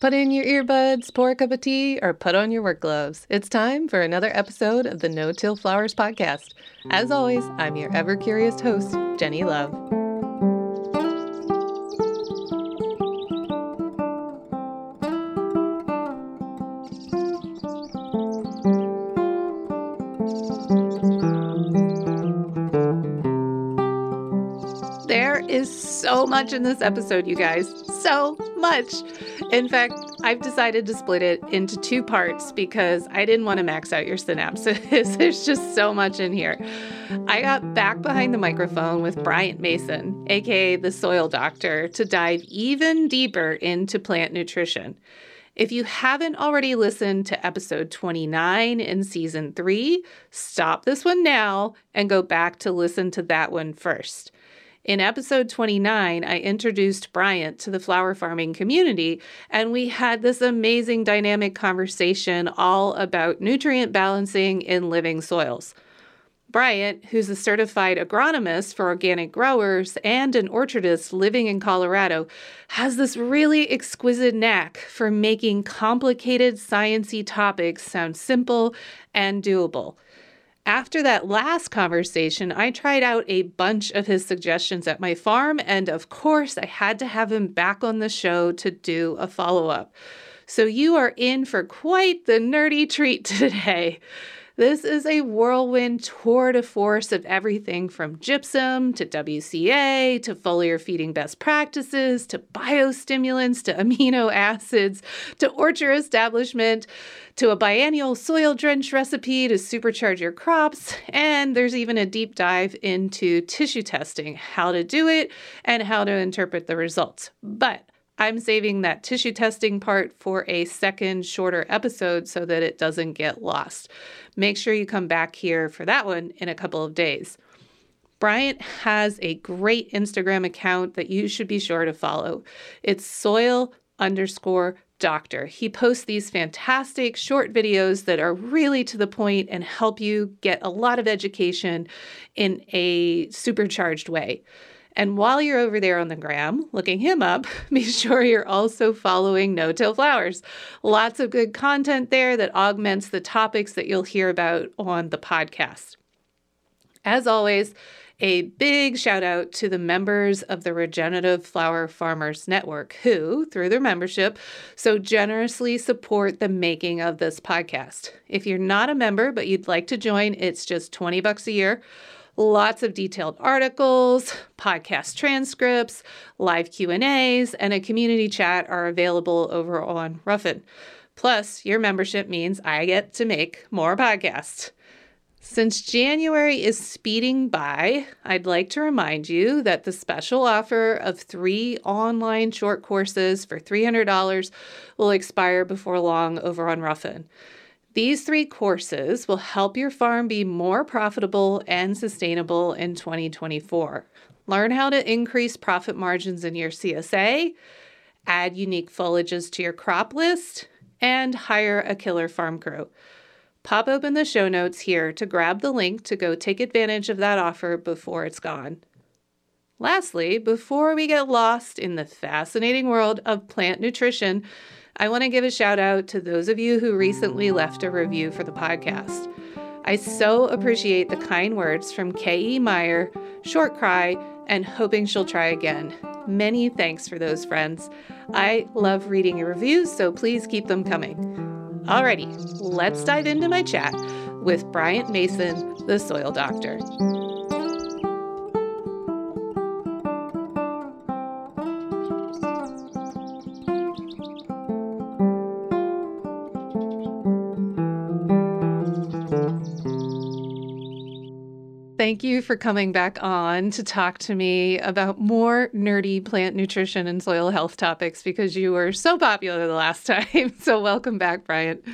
Put in your earbuds, pour a cup of tea, or put on your work gloves. It's time for another episode of the No Till Flowers podcast. As always, I'm your ever curious host, Jennie Love. There is so much in this episode, you guys. So much. In fact, I've decided to split it into two parts because I didn't want to max out your synapses. There's just so much in here. I got back behind the microphone with Bryant Mason, aka the soil doctor, to dive even deeper into plant nutrition. If you haven't already listened to episode 29 in season three, stop this one now and go back to listen to that one first. In episode 29, I introduced Bryant to the flower farming community, and we had this amazing dynamic conversation all about nutrient balancing in living soils. Bryant, who's a certified agronomist for organic growers and an orchardist living in Colorado, has this really exquisite knack for making complicated sciencey topics sound simple and doable. After that last conversation, I tried out a bunch of his suggestions at my farm, and of course, I had to have him back on the show to do a follow up. So, you are in for quite the nerdy treat today. This is a whirlwind tour de force of everything from gypsum to WCA to foliar feeding best practices to biostimulants to amino acids to orchard establishment to a biennial soil drench recipe to supercharge your crops. And there's even a deep dive into tissue testing, how to do it, and how to interpret the results. But I'm saving that tissue testing part for a second, shorter episode so that it doesn't get lost. Make sure you come back here for that one in a couple of days. Bryant has a great Instagram account that you should be sure to follow. It's soil underscore doctor. He posts these fantastic short videos that are really to the point and help you get a lot of education in a supercharged way. And while you're over there on the gram looking him up, be sure you're also following No Till Flowers. Lots of good content there that augments the topics that you'll hear about on the podcast. As always, a big shout out to the members of the Regenerative Flower Farmers Network who, through their membership, so generously support the making of this podcast. If you're not a member but you'd like to join, it's just 20 bucks a year. Lots of detailed articles, podcast transcripts, live Q&As, and a community chat are available over on Ruffin. Plus, your membership means I get to make more podcasts. Since January is speeding by, I'd like to remind you that the special offer of three online short courses for $300 will expire before long over on Ruffin. These three courses will help your farm be more profitable and sustainable in 2024. Learn how to increase profit margins in your CSA, add unique foliages to your crop list, and hire a killer farm crew. Pop open the show notes here to grab the link to go take advantage of that offer before it's gone. Lastly, before we get lost in the fascinating world of plant nutrition, I want to give a shout out to those of you who recently left a review for the podcast. I so appreciate the kind words from K.E. Meyer, Short Cry, and Hoping She'll Try Again. Many thanks for those friends. I love reading your reviews, so please keep them coming. Alrighty, let's dive into my chat with Bryant Mason, the soil doctor. Thank you for coming back on to talk to me about more nerdy plant nutrition and soil health topics because you were so popular the last time. So, welcome back, Bryant.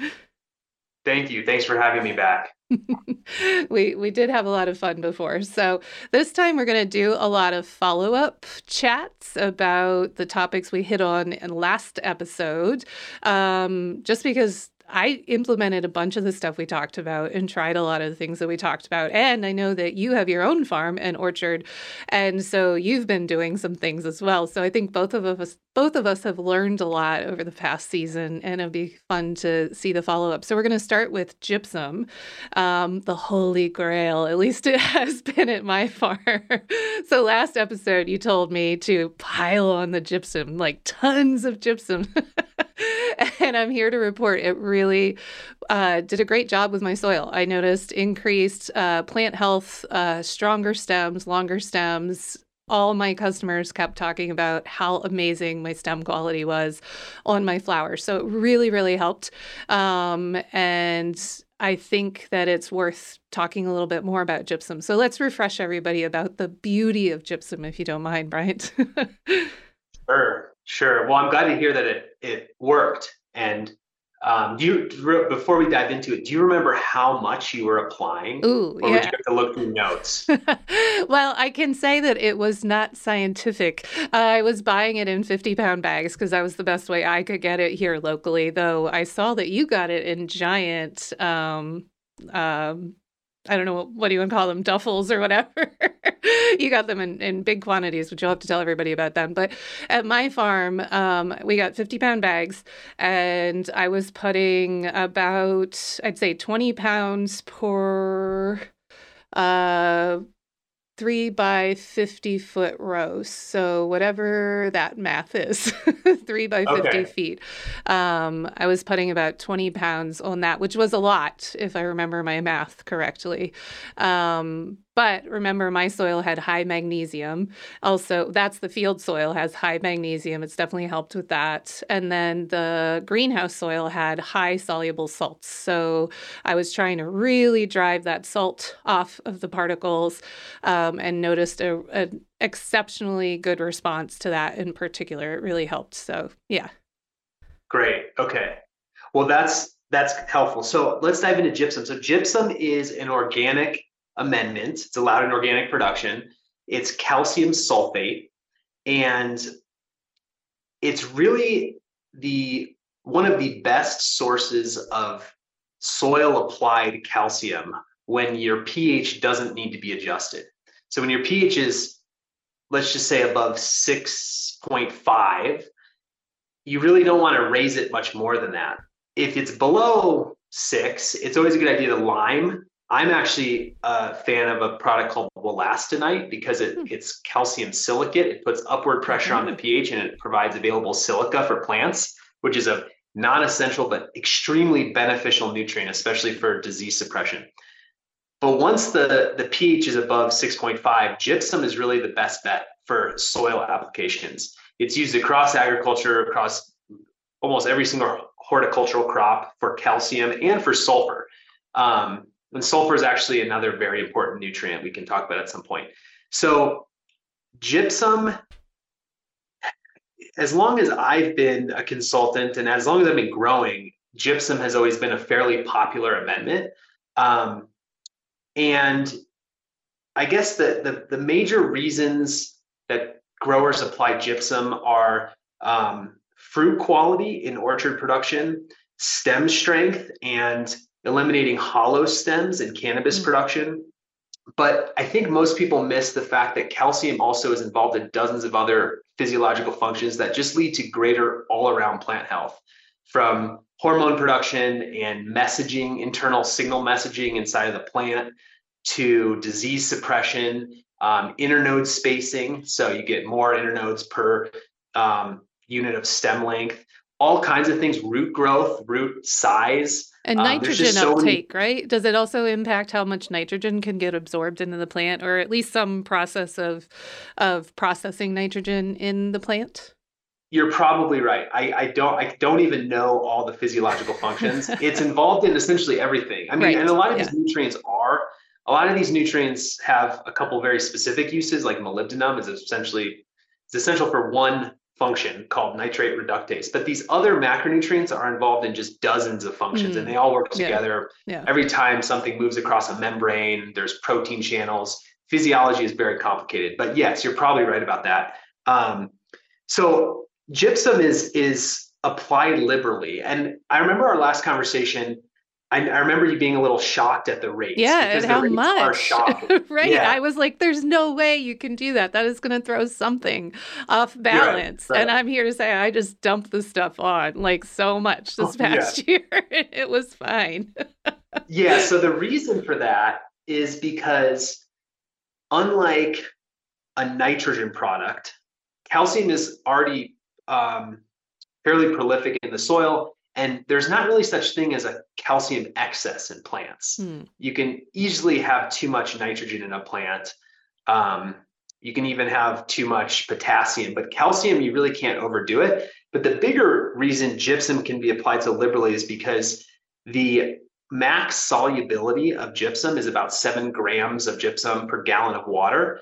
Thank you. Thanks for having me back. we we did have a lot of fun before. So this time we're going to do a lot of follow-up chats about the topics we hit on in last episode. Um, just because I implemented a bunch of the stuff we talked about and tried a lot of the things that we talked about. And I know that you have your own farm and orchard. And so you've been doing some things as well. So I think both of us both of us have learned a lot over the past season and it'll be fun to see the follow-up. So we're going to start with gypsum, um, the holy grail. At least it has been at my farm. so last episode you told me to pile on the gypsum, like tons of gypsum. and I'm here to report it really uh, did a great job with my soil. I noticed increased uh, plant health, uh, stronger stems, longer stems. All my customers kept talking about how amazing my stem quality was on my flowers. So it really, really helped. Um, and I think that it's worth talking a little bit more about gypsum. So let's refresh everybody about the beauty of gypsum, if you don't mind, Bryant. sure. Sure. Well, I'm glad to hear that it it worked. And um, do you before we dive into it, do you remember how much you were applying? Ooh, or yeah. would you have to look through notes? well, I can say that it was not scientific. Uh, I was buying it in 50 pound bags because that was the best way I could get it here locally. Though I saw that you got it in giant um, um, I don't know what do you want to call them, duffels or whatever. you got them in, in big quantities, which you'll have to tell everybody about them. But at my farm, um, we got 50 pound bags, and I was putting about, I'd say, 20 pounds per uh, three by 50 foot rows. So, whatever that math is, three by 50 okay. feet. Um, I was putting about 20 pounds on that, which was a lot, if I remember my math correctly. Um, but remember, my soil had high magnesium. Also, that's the field soil has high magnesium. It's definitely helped with that. And then the greenhouse soil had high soluble salts. So I was trying to really drive that salt off of the particles um, and noticed a, an exceptionally good response to that in particular. It really helped. So, yeah. Great. Okay. Well, that's that's helpful. So let's dive into gypsum. So gypsum is an organic amendment. It's allowed in organic production. It's calcium sulfate, and it's really the one of the best sources of soil applied calcium when your pH doesn't need to be adjusted. So when your pH is, let's just say above 6.5, you really don't want to raise it much more than that. If it's below six, it's always a good idea to lime I'm actually a fan of a product called Wollastonite because it, hmm. it's calcium silicate. It puts upward pressure on the hmm. pH and it provides available silica for plants, which is a non-essential but extremely beneficial nutrient, especially for disease suppression. But once the, the pH is above 6.5, gypsum is really the best bet for soil applications. It's used across agriculture, across almost every single horticultural crop for calcium and for sulfur. Um, and sulfur is actually another very important nutrient we can talk about at some point. So, gypsum, as long as I've been a consultant and as long as I've been growing, gypsum has always been a fairly popular amendment. Um, and I guess the, the, the major reasons that growers apply gypsum are um, fruit quality in orchard production, stem strength, and eliminating hollow stems in cannabis mm-hmm. production. But I think most people miss the fact that calcium also is involved in dozens of other physiological functions that just lead to greater all around plant health from hormone production and messaging, internal signal messaging inside of the plant to disease suppression, um, internode spacing. So you get more internodes per um, unit of stem length, all kinds of things, root growth, root size. And um, nitrogen so uptake, many... right? Does it also impact how much nitrogen can get absorbed into the plant, or at least some process of of processing nitrogen in the plant? You're probably right. I, I don't I don't even know all the physiological functions. it's involved in essentially everything. I mean, right. and a lot of yeah. these nutrients are. A lot of these nutrients have a couple very specific uses, like molybdenum is essentially it's essential for one function called nitrate reductase. But these other macronutrients are involved in just dozens of functions mm. and they all work together. Yeah. Yeah. Every time something moves across a membrane, there's protein channels. Physiology is very complicated. But yes, you're probably right about that. Um, so gypsum is is applied liberally. And I remember our last conversation. I, I remember you being a little shocked at the rates. Yeah, and how much? right. Yeah. I was like, there's no way you can do that. That is going to throw something off balance. right. And I'm here to say I just dumped the stuff on like so much this Oh, yeah. past year. it was fine. yeah. So the reason for that is because unlike a nitrogen product, calcium is already um, fairly prolific in the soil, and there's not really such thing as a calcium excess in plants. Hmm. You can easily have too much nitrogen in a plant. Um, you can even have too much potassium, but calcium, you really can't overdo it. But the bigger reason gypsum can be applied so liberally is because the max solubility of gypsum is about seven grams of gypsum per gallon of water,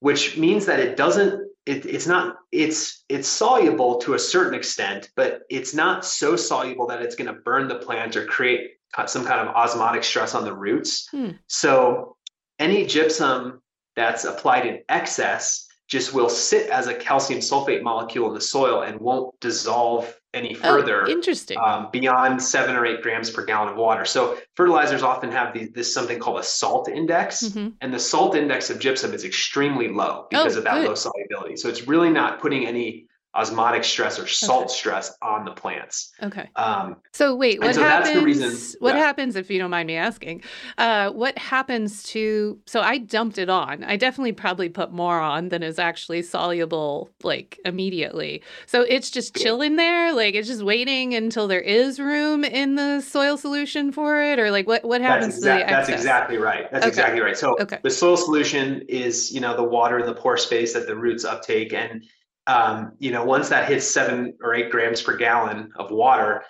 which means that it doesn't, it, it's not, it's it's soluble to a certain extent, but it's not so soluble that it's going to burn the plant or create some kind of osmotic stress on the roots. Hmm. So any gypsum that's applied in excess just will sit as a calcium sulfate molecule in the soil and won't dissolve any further Oh, interesting. um, beyond seven or eight grams per gallon of water. So fertilizers often have the, this something called a salt index, Mhm. and the salt index of gypsum is extremely low because Oh, of that good. low solubility. So it's really not putting any osmotic stress or salt Okay. stress on the plants. Okay. Um, So wait, what so that's happens? the reason- What yeah. happens if you don't mind me asking? Uh, what happens to? So I dumped it on. I definitely probably put more on than is actually soluble, like immediately. So it's just chilling there, like it's just waiting until there is room in the soil solution for it, or like what what happens to the exact, that's exactly right. That's Okay. exactly right. So Okay. the soil solution is, you know, the water in the pore space that the roots uptake. And, um, you know, once that hits seven or eight grams per gallon of water,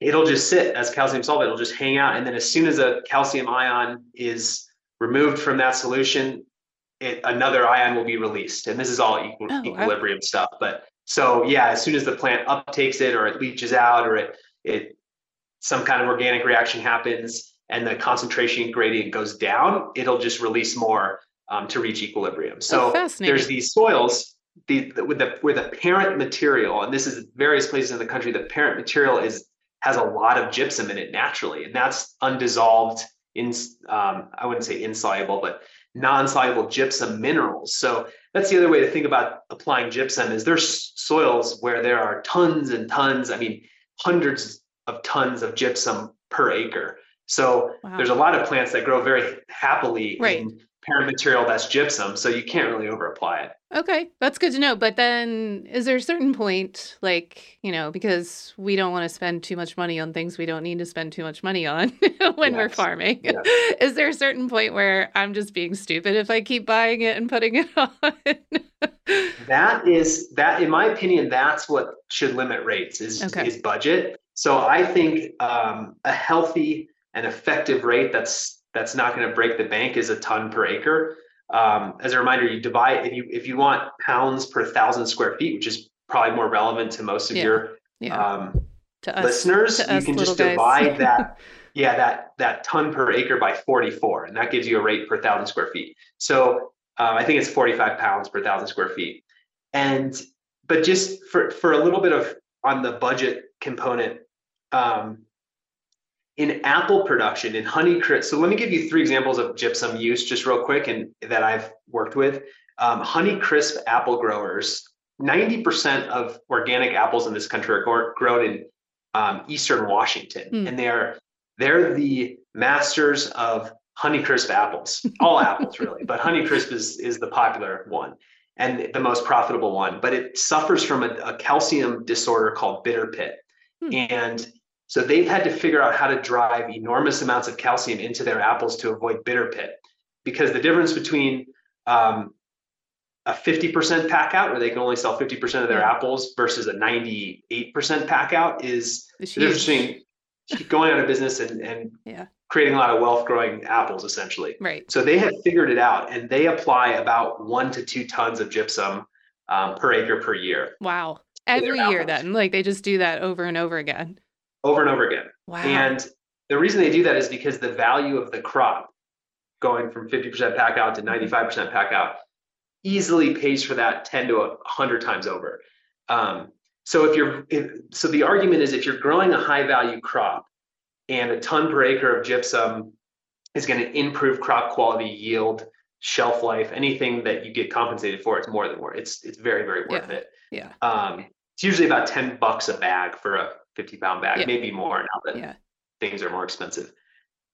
it'll just sit as calcium sulfate. It'll just hang out. And then as soon as a calcium ion is removed from that solution, it, another ion will be released. And this is all equal, Oh, wow. equilibrium stuff. But so, yeah, as soon as the plant uptakes it or it leaches out or it, it, some kind of organic reaction happens and the concentration gradient goes down, it'll just release more um, to reach equilibrium. So Oh, there's these soils the, the with the where the parent material, and this is various places in the country, the parent material is has a lot of gypsum in it naturally, and that's undissolved in um, I wouldn't say insoluble, but non-soluble gypsum minerals. So that's the other way to think about applying gypsum is there's soils where there are tons and tons, I mean hundreds of tons of gypsum per acre. So Wow. there's a lot of plants that grow very happily Right. in parent material that's gypsum, so you can't really over apply it. Okay, that's good to know. But then, is there a certain point, like, you know, because we don't want to spend too much money on things we don't need to spend too much money on when we're farming? yes. Is there a certain point where I'm just being stupid if I keep buying it and putting it on? That is that, in my opinion, that's what should limit rates is Okay. is budget. So I think um, a healthy and effective rate that's that's not going to break the bank is a ton per acre. Um, as a reminder, you divide if you if you want pounds per thousand square feet, which is probably more relevant to most of Yeah. your yeah, um, to us, listeners, to you can just divide that, yeah, that that ton per acre by 44, and that gives you a rate per thousand square feet. So uh, I think it's 45 pounds per thousand square feet. And but just for for a little bit of on the budget component, um, in apple production in Honeycrisp. So let me give you three examples of gypsum use, just real quick, and that I've worked with. Um, Honeycrisp apple growers. 90% of organic apples in this country are gro- grown in um, eastern Washington, Hmm. and they're they're the masters of Honeycrisp apples. All apples, really, but Honeycrisp is is the popular one and the most profitable one. But it suffers from a, a calcium disorder called bitter pit, Hmm. and so they've had to figure out how to drive enormous amounts of calcium into their apples to avoid bitter pit, because the difference between um, a 50% pack out where they can only sell 50% of their Yeah. apples versus a 98% pack out is the difference between going out of business and, and Yeah. creating a lot of wealth growing apples essentially. Right. So they have figured it out and they apply about one to two tons of gypsum um, per acre per year Wow. Every year, apples. then, like they just do that over and over again. Over and over again. Wow. And the reason they do that is because the value of the crop going from 50% pack out to 95% pack out easily pays for that 10 to 100 times over. Um, So if you're if, so the argument is if you're growing a high value crop and a ton per acre of gypsum is going to improve crop quality, yield, shelf life, anything that you get compensated for, it's more than worth. It's it's very very worth yeah. it. Yeah. Um, it's usually about ten bucks a bag for a fifty pound bag, Yeah. maybe more now that Yeah. things are more expensive.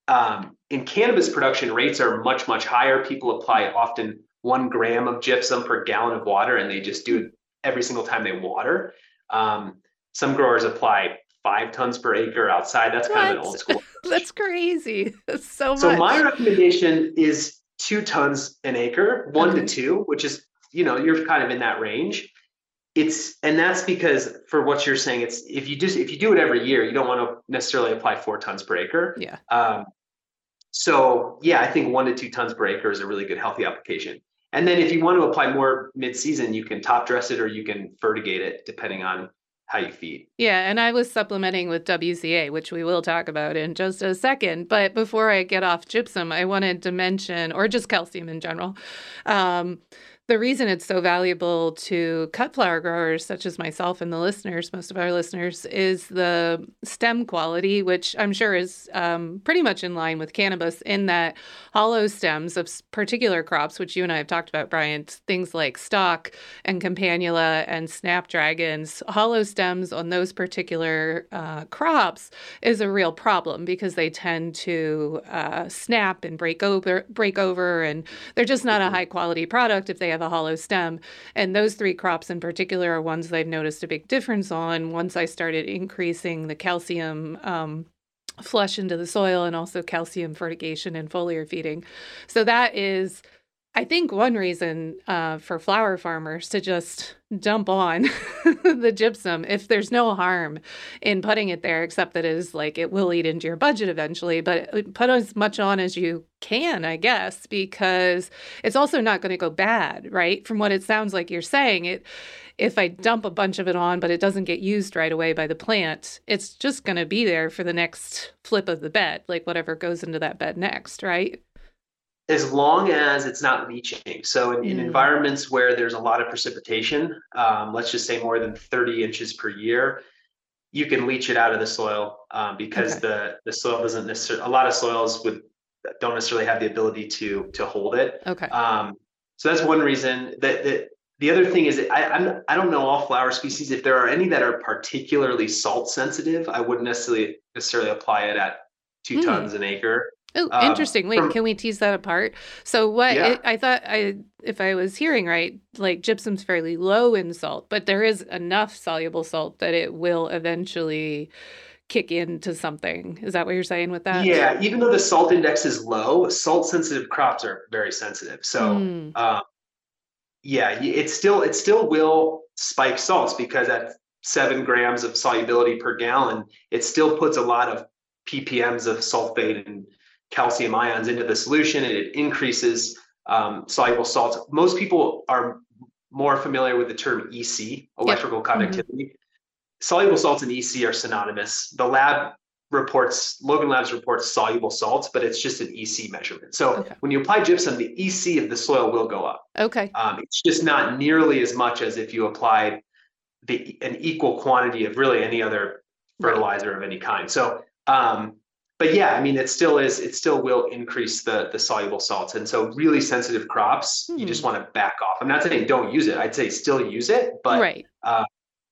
Um, in cannabis production, rates are much much higher. People apply often one gram of gypsum per gallon of water, and they just do it every single time they water. Um, some growers apply five tons per acre outside. That's kind of an old school. That's crazy. That's so So much. my recommendation is two tons an acre, one Okay. to two, which is you know you're kind of in that range. It's and that's because for what you're saying, it's if you just if you do it every year, you don't want to necessarily apply four tons per acre. yeah. Um, so yeah, I think one to two tons per acre is a really good healthy application. And then if you want to apply more mid-season, you can top dress it or you can fertigate it depending on how you feed. Yeah, and I was supplementing with WCA, which we will talk about in just a second. But before I get off gypsum, I wanted to mention, or just calcium in general, um, the reason it's so valuable to cut flower growers such as myself and the listeners, most of our listeners, is the stem quality, which I'm sure is um, pretty much in line with cannabis in that hollow stems of particular crops, which you and I have talked about, Bryant, things like stock and campanula and snapdragons, hollow stems on those particular uh, crops is a real problem because they tend to uh, snap and break over, break over, and they're just not a high quality product if they have a hollow stem. And those three crops in particular are ones that I've noticed a big difference on once I started increasing the calcium. Um, flush into the soil and also calcium fertigation and foliar feeding. So that is I think one reason uh, for flower farmers to just dump on the gypsum if there's no harm in putting it there, except that it is like it will eat into your budget eventually, but uh, put as much on as you can, I guess, because it's also not going to go bad, right? From what it sounds like you're saying, it if I dump a bunch of it on, but it doesn't get used right away by the plant, it's just going to be there for the next flip of the bed, like whatever goes into that bed next, right? As long as it's not leaching. So in, in Mm. environments where there's a lot of precipitation, um, let's just say more than 30 inches per year, you can leach it out of the soil um, because Okay. the the soil doesn't necessarily. A lot of soils with don't necessarily have the ability to to hold it. Okay. Um, so that's one reason. That that the other thing is I I'm, I don't know all flower species. If there are any that are particularly salt sensitive, I wouldn't necessarily necessarily apply it at two Mm. tons an acre. Oh, Um, interesting. Wait, from- can we tease that apart? So what Yeah. it, I thought I if I was hearing right, like gypsum's fairly low in salt, but there is enough soluble salt that it will eventually kick into something. Is that what you're saying with that? Yeah, even though the salt index is low, salt sensitive crops are very sensitive. So, Mm, um, yeah, it still it still will spike salts because at seven grams of solubility per gallon, it still puts a lot of ppms of sulfate and calcium ions into the solution, and it increases um, soluble salts. Most people are more familiar with the term EC, electrical conductivity. Soluble salts and EC are synonymous. The lab reports Logan Labs reports soluble salts, but it's just an EC measurement. So Okay. when you apply gypsum, the EC of the soil will go up. okay. Um, it's just not nearly as much as if you applied the an equal quantity of really any other Right. fertilizer of any kind. So, um, but yeah, I mean, it still is. It still will increase the the soluble salts, and so really sensitive crops, you just Hmm. want to back off. I'm not saying don't use it. I'd say still use it, but right.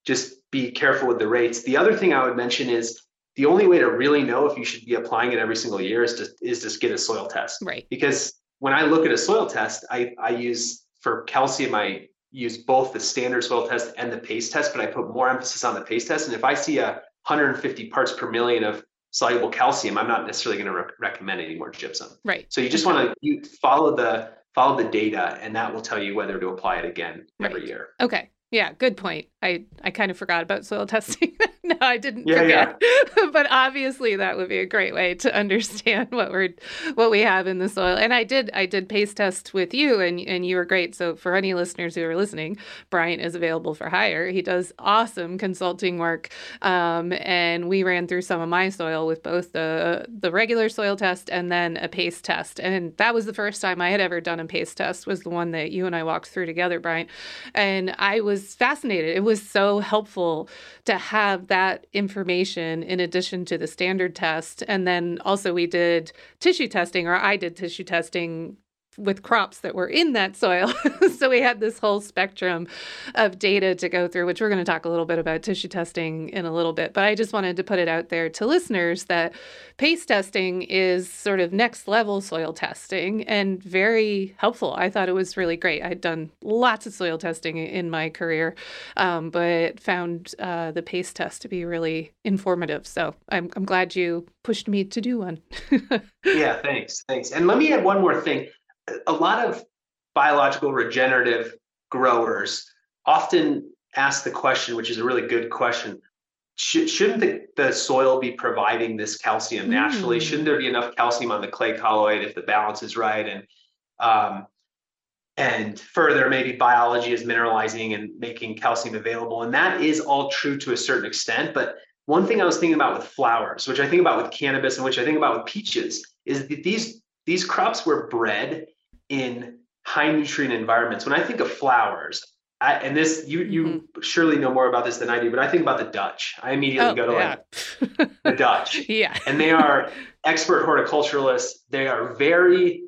just be careful with the rates. The other thing I would mention is the only way to really know if you should be applying it every single year is to is just get a soil test. Right. Because when I look at a soil test, I, I use for calcium, I use both the standard soil test and the paste test, but I put more emphasis on the paste test. And if I see a 150 parts per million of soluble calcium, I'm not necessarily going to rec- recommend any more gypsum. Right. So you just want to you follow the follow the data, and that will tell you whether to apply it again every year. Okay. Yeah, good point. I, I kind of forgot about soil testing. no, I didn't Yeah, forget. but obviously that would be a great way to understand what we're what we have in the soil. And I did I did paste test with you and and you were great. So for any listeners who are listening, Bryant is available for hire. He does awesome consulting work. Um, and we ran through some of my soil with both the the regular soil test and then a paste test. And that was the first time I had ever done a paste test was the one that you and I walked through together, Bryant and I was fascinated. It was so helpful to have that information in addition to the standard test. And then also, we did tissue testing, or I did tissue testing with crops that were in that soil. so we had this whole spectrum of data to go through, which we're going to talk a little bit about tissue testing in a little bit. But I just wanted to put it out there to listeners that paste testing is sort of next level soil testing and very helpful. I thought it was really great. I'd done lots of soil testing in my career, um, but found uh, the paste test to be really informative. So I'm, I'm glad you pushed me to do one. yeah, thanks. Thanks. And let me add one more thing a lot of biological regenerative growers often ask the question, which is a really good question. shouldn't the, the soil be providing this calcium naturally? Mm. Shouldn't there be enough calcium on the clay colloid if the balance is right? And um, and further, maybe biology is mineralizing and making calcium available, and that is all true to a certain extent. But one thing I was thinking about with flowers, which I think about with cannabis, and which I think about with peaches, is that these these crops were bred in high nutrient environments. When I think of flowers, I, and this you you mm-hmm. surely know more about this than I do, but I think about the Dutch. I immediately oh, go to yeah. like the Dutch. Yeah. And they are expert horticulturalists. They are very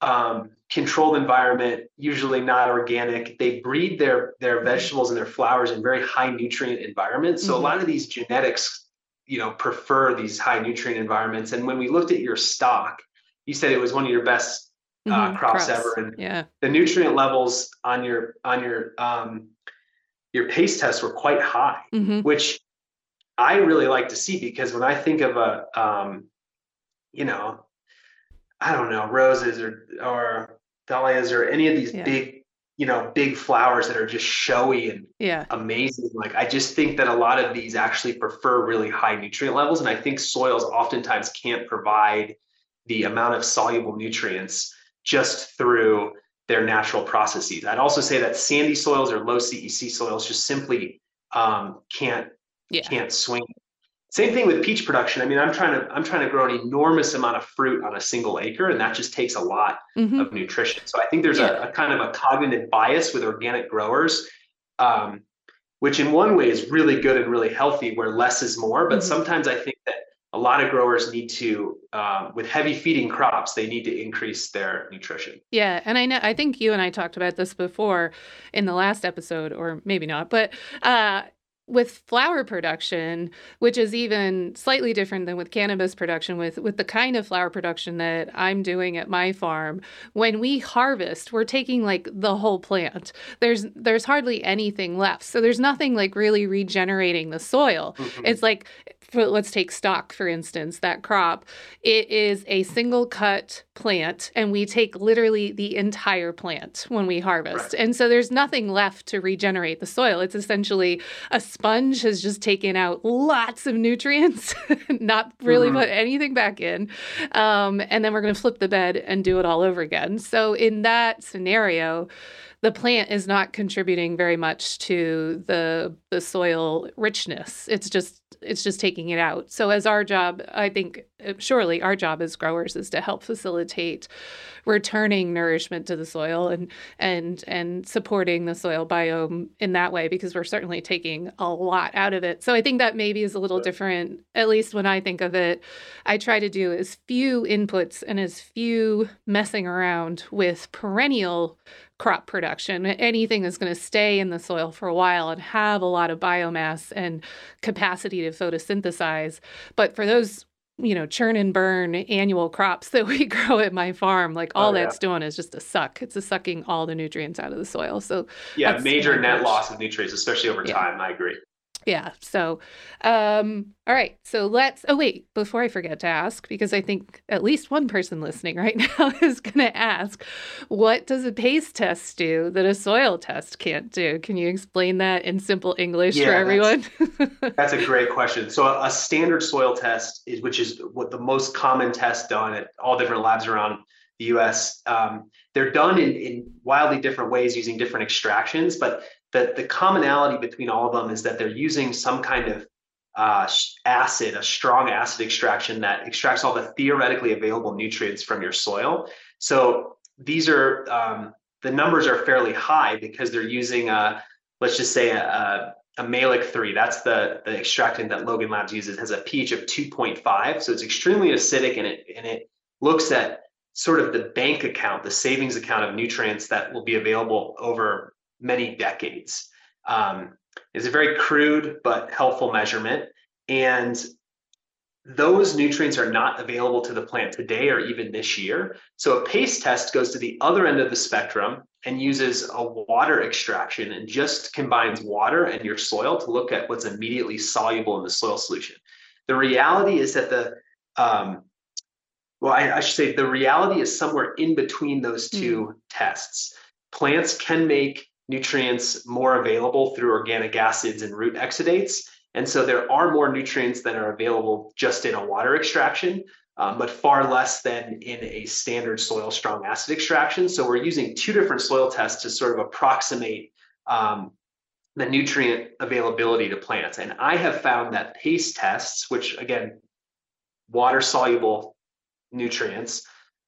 um, controlled environment, usually not organic. They breed their their mm-hmm. vegetables and their flowers in very high nutrient environments. So mm-hmm. a lot of these genetics, you know, prefer these high nutrient environments. And when we looked at your stock, you said it was one of your best uh, mm-hmm, crops, crops, ever. And yeah. the nutrient levels on your on your um, your paste tests were quite high, mm-hmm. which I really like to see because when I think of a um, you know, I don't know, roses or or dahlias or any of these yeah. big you know big flowers that are just showy and yeah. amazing like i just think that a lot of these actually prefer really high nutrient levels and i think soils oftentimes can't provide the amount of soluble nutrients just through their natural processes. I'd also say that sandy soils or low CEC soils just simply um, can't yeah. can't swing. Same thing with peach production. I mean, I'm trying to I'm trying to grow an enormous amount of fruit on a single acre, and that just takes a lot mm-hmm. of nutrition. So I think there's yeah. a, a, kind of a cognitive bias with organic growers, um, which in one way is really good and really healthy, where less is more. But mm-hmm. sometimes I think that a lot of growers need to um, with heavy feeding crops they need to increase their nutrition yeah and i know i think you and i talked about this before in the last episode or maybe not but uh, with flower production, which is even slightly different than with cannabis production, with with the kind of flower production that I'm doing at my farm, when we harvest, we're taking like the whole plant. There's there's hardly anything left. So there's nothing like really regenerating the soil. Mm-hmm. It's like let's take stock for instance that crop. It is a single cut plant and we take literally the entire plant when we harvest. And so there's nothing left to regenerate the soil. It's essentially a sponge has just taken out lots of nutrients not really mm-hmm. put anything back in. Um, and then we're going to flip the bed and do it all over again. So in that scenario the plant is not contributing very much to the the soil richness. It's just it's just taking it out. So as our job, I think uh, surely our job as growers is to help facilitate returning nourishment to the soil and and and supporting the soil biome in that way because we're certainly taking a lot out of it. So I think that maybe is a little different at least when I think of it. I try to do as few inputs and as few messing around with perennial crop production. Anything that's going to stay in the soil for a while and have a lot of biomass and capacity to photosynthesize. But for those you know, churn and burn annual crops that we grow at my farm, like all oh, yeah. that's doing is just a suck. It's a sucking all the nutrients out of the soil. So yeah, major net loss of nutrients, especially over yeah. time. I agree. Yeah. So, um, all right. So let's. Oh wait, before I forget to ask, because I think at least one person listening right now is going to ask, what does a paste test do that a soil test can't do? Can you explain that in simple English yeah, for everyone? That's, that's, a great question. So a, a standard soil test is, which is what the most common test done at all different labs around the U.S. Um, they're done in, in wildly different ways using different extractions, but the, the commonality between all of them is that they're using some kind of uh, acid, a strong acid extraction that extracts all the theoretically available nutrients from your soil. So these are um, the numbers are fairly high because they're using a, let's just say a, a, a Mehlich 3, that's the, the extractant that Logan Labs uses, has a pH of 2.5. So it's extremely acidic and it, and it looks at sort of the bank account, the savings account of nutrients that will be available over many decades. Um, it's a very crude but helpful measurement. And those nutrients are not available to the plant today or even this year. So a paste test goes to the other end of the spectrum and uses a water extraction and just combines water and your soil to look at what's immediately soluble in the soil solution. The reality is that the um, well, I, I, should say the reality is somewhere in between those two mm. tests. Plants can make nutrients more available through organic acids and root exudates. And so there are more nutrients that are available just in a water extraction, um, but far less than in a standard soil strong acid extraction. So we're using two different soil tests to sort of approximate um, the nutrient availability to plants. And I have found that paste tests, which again, water soluble nutrients,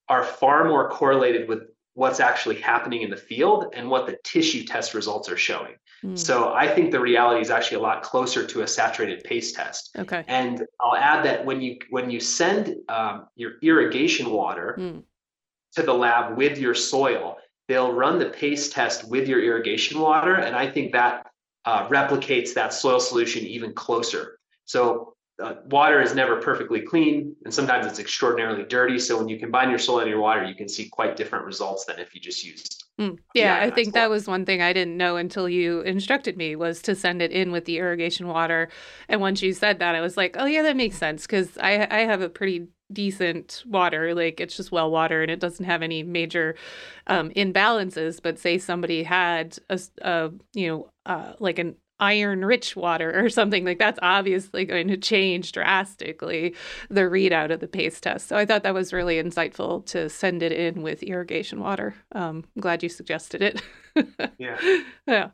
are far more correlated with what's actually happening in the field and what the tissue test results are showing. Mm. So I think the reality is actually a lot closer to a saturated paste test. Okay. And I'll add that when you when you send um, your irrigation water mm. to the lab with your soil, they'll run the paste test with your irrigation water, and I think that uh, replicates that soil solution even closer. So uh, water is never perfectly clean and sometimes it's extraordinarily dirty. So when you combine your soil and your water you can see quite different results than if you just used mm, yeah i think that was one thing i didn't know until you instructed me was to send it in with the irrigation water. And once you said that i was like oh yeah that makes sense because i i have a pretty decent water. Like it's just well water and it doesn't have any major um, imbalances. But say somebody had a, a you know uh, like an iron rich water or something like that's obviously going to change drastically the readout of the paste test. So i thought that was really insightful to send it in with irrigation water. Um, i'm glad you suggested it. Yeah. Yeah.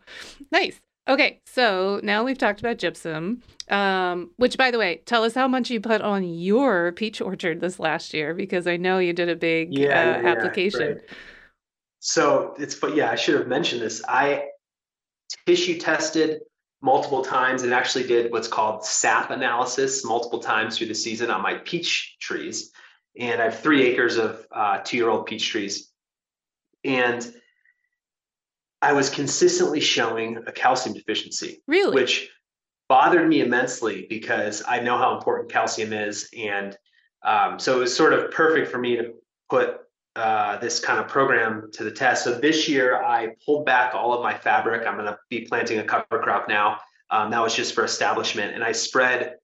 Nice. Okay so now we've talked about gypsum um, which by the way tell us how much you put on your peach orchard this last year because i know you did a big yeah, uh, yeah, application. right. so it's but yeah i should have mentioned this. I tissue tested multiple times and actually did what's called sap analysis multiple times through the season on my peach trees. And I have three acres of uh, two year old peach trees. And I was consistently showing a calcium deficiency. Really? Which bothered me immensely because I know how important calcium is. And um, so it was sort of perfect for me to put uh, this kind of program to the test. So this year I pulled back all of my fabric. I'm going to be planting a cover crop now. Um, that was just for establishment, and I spread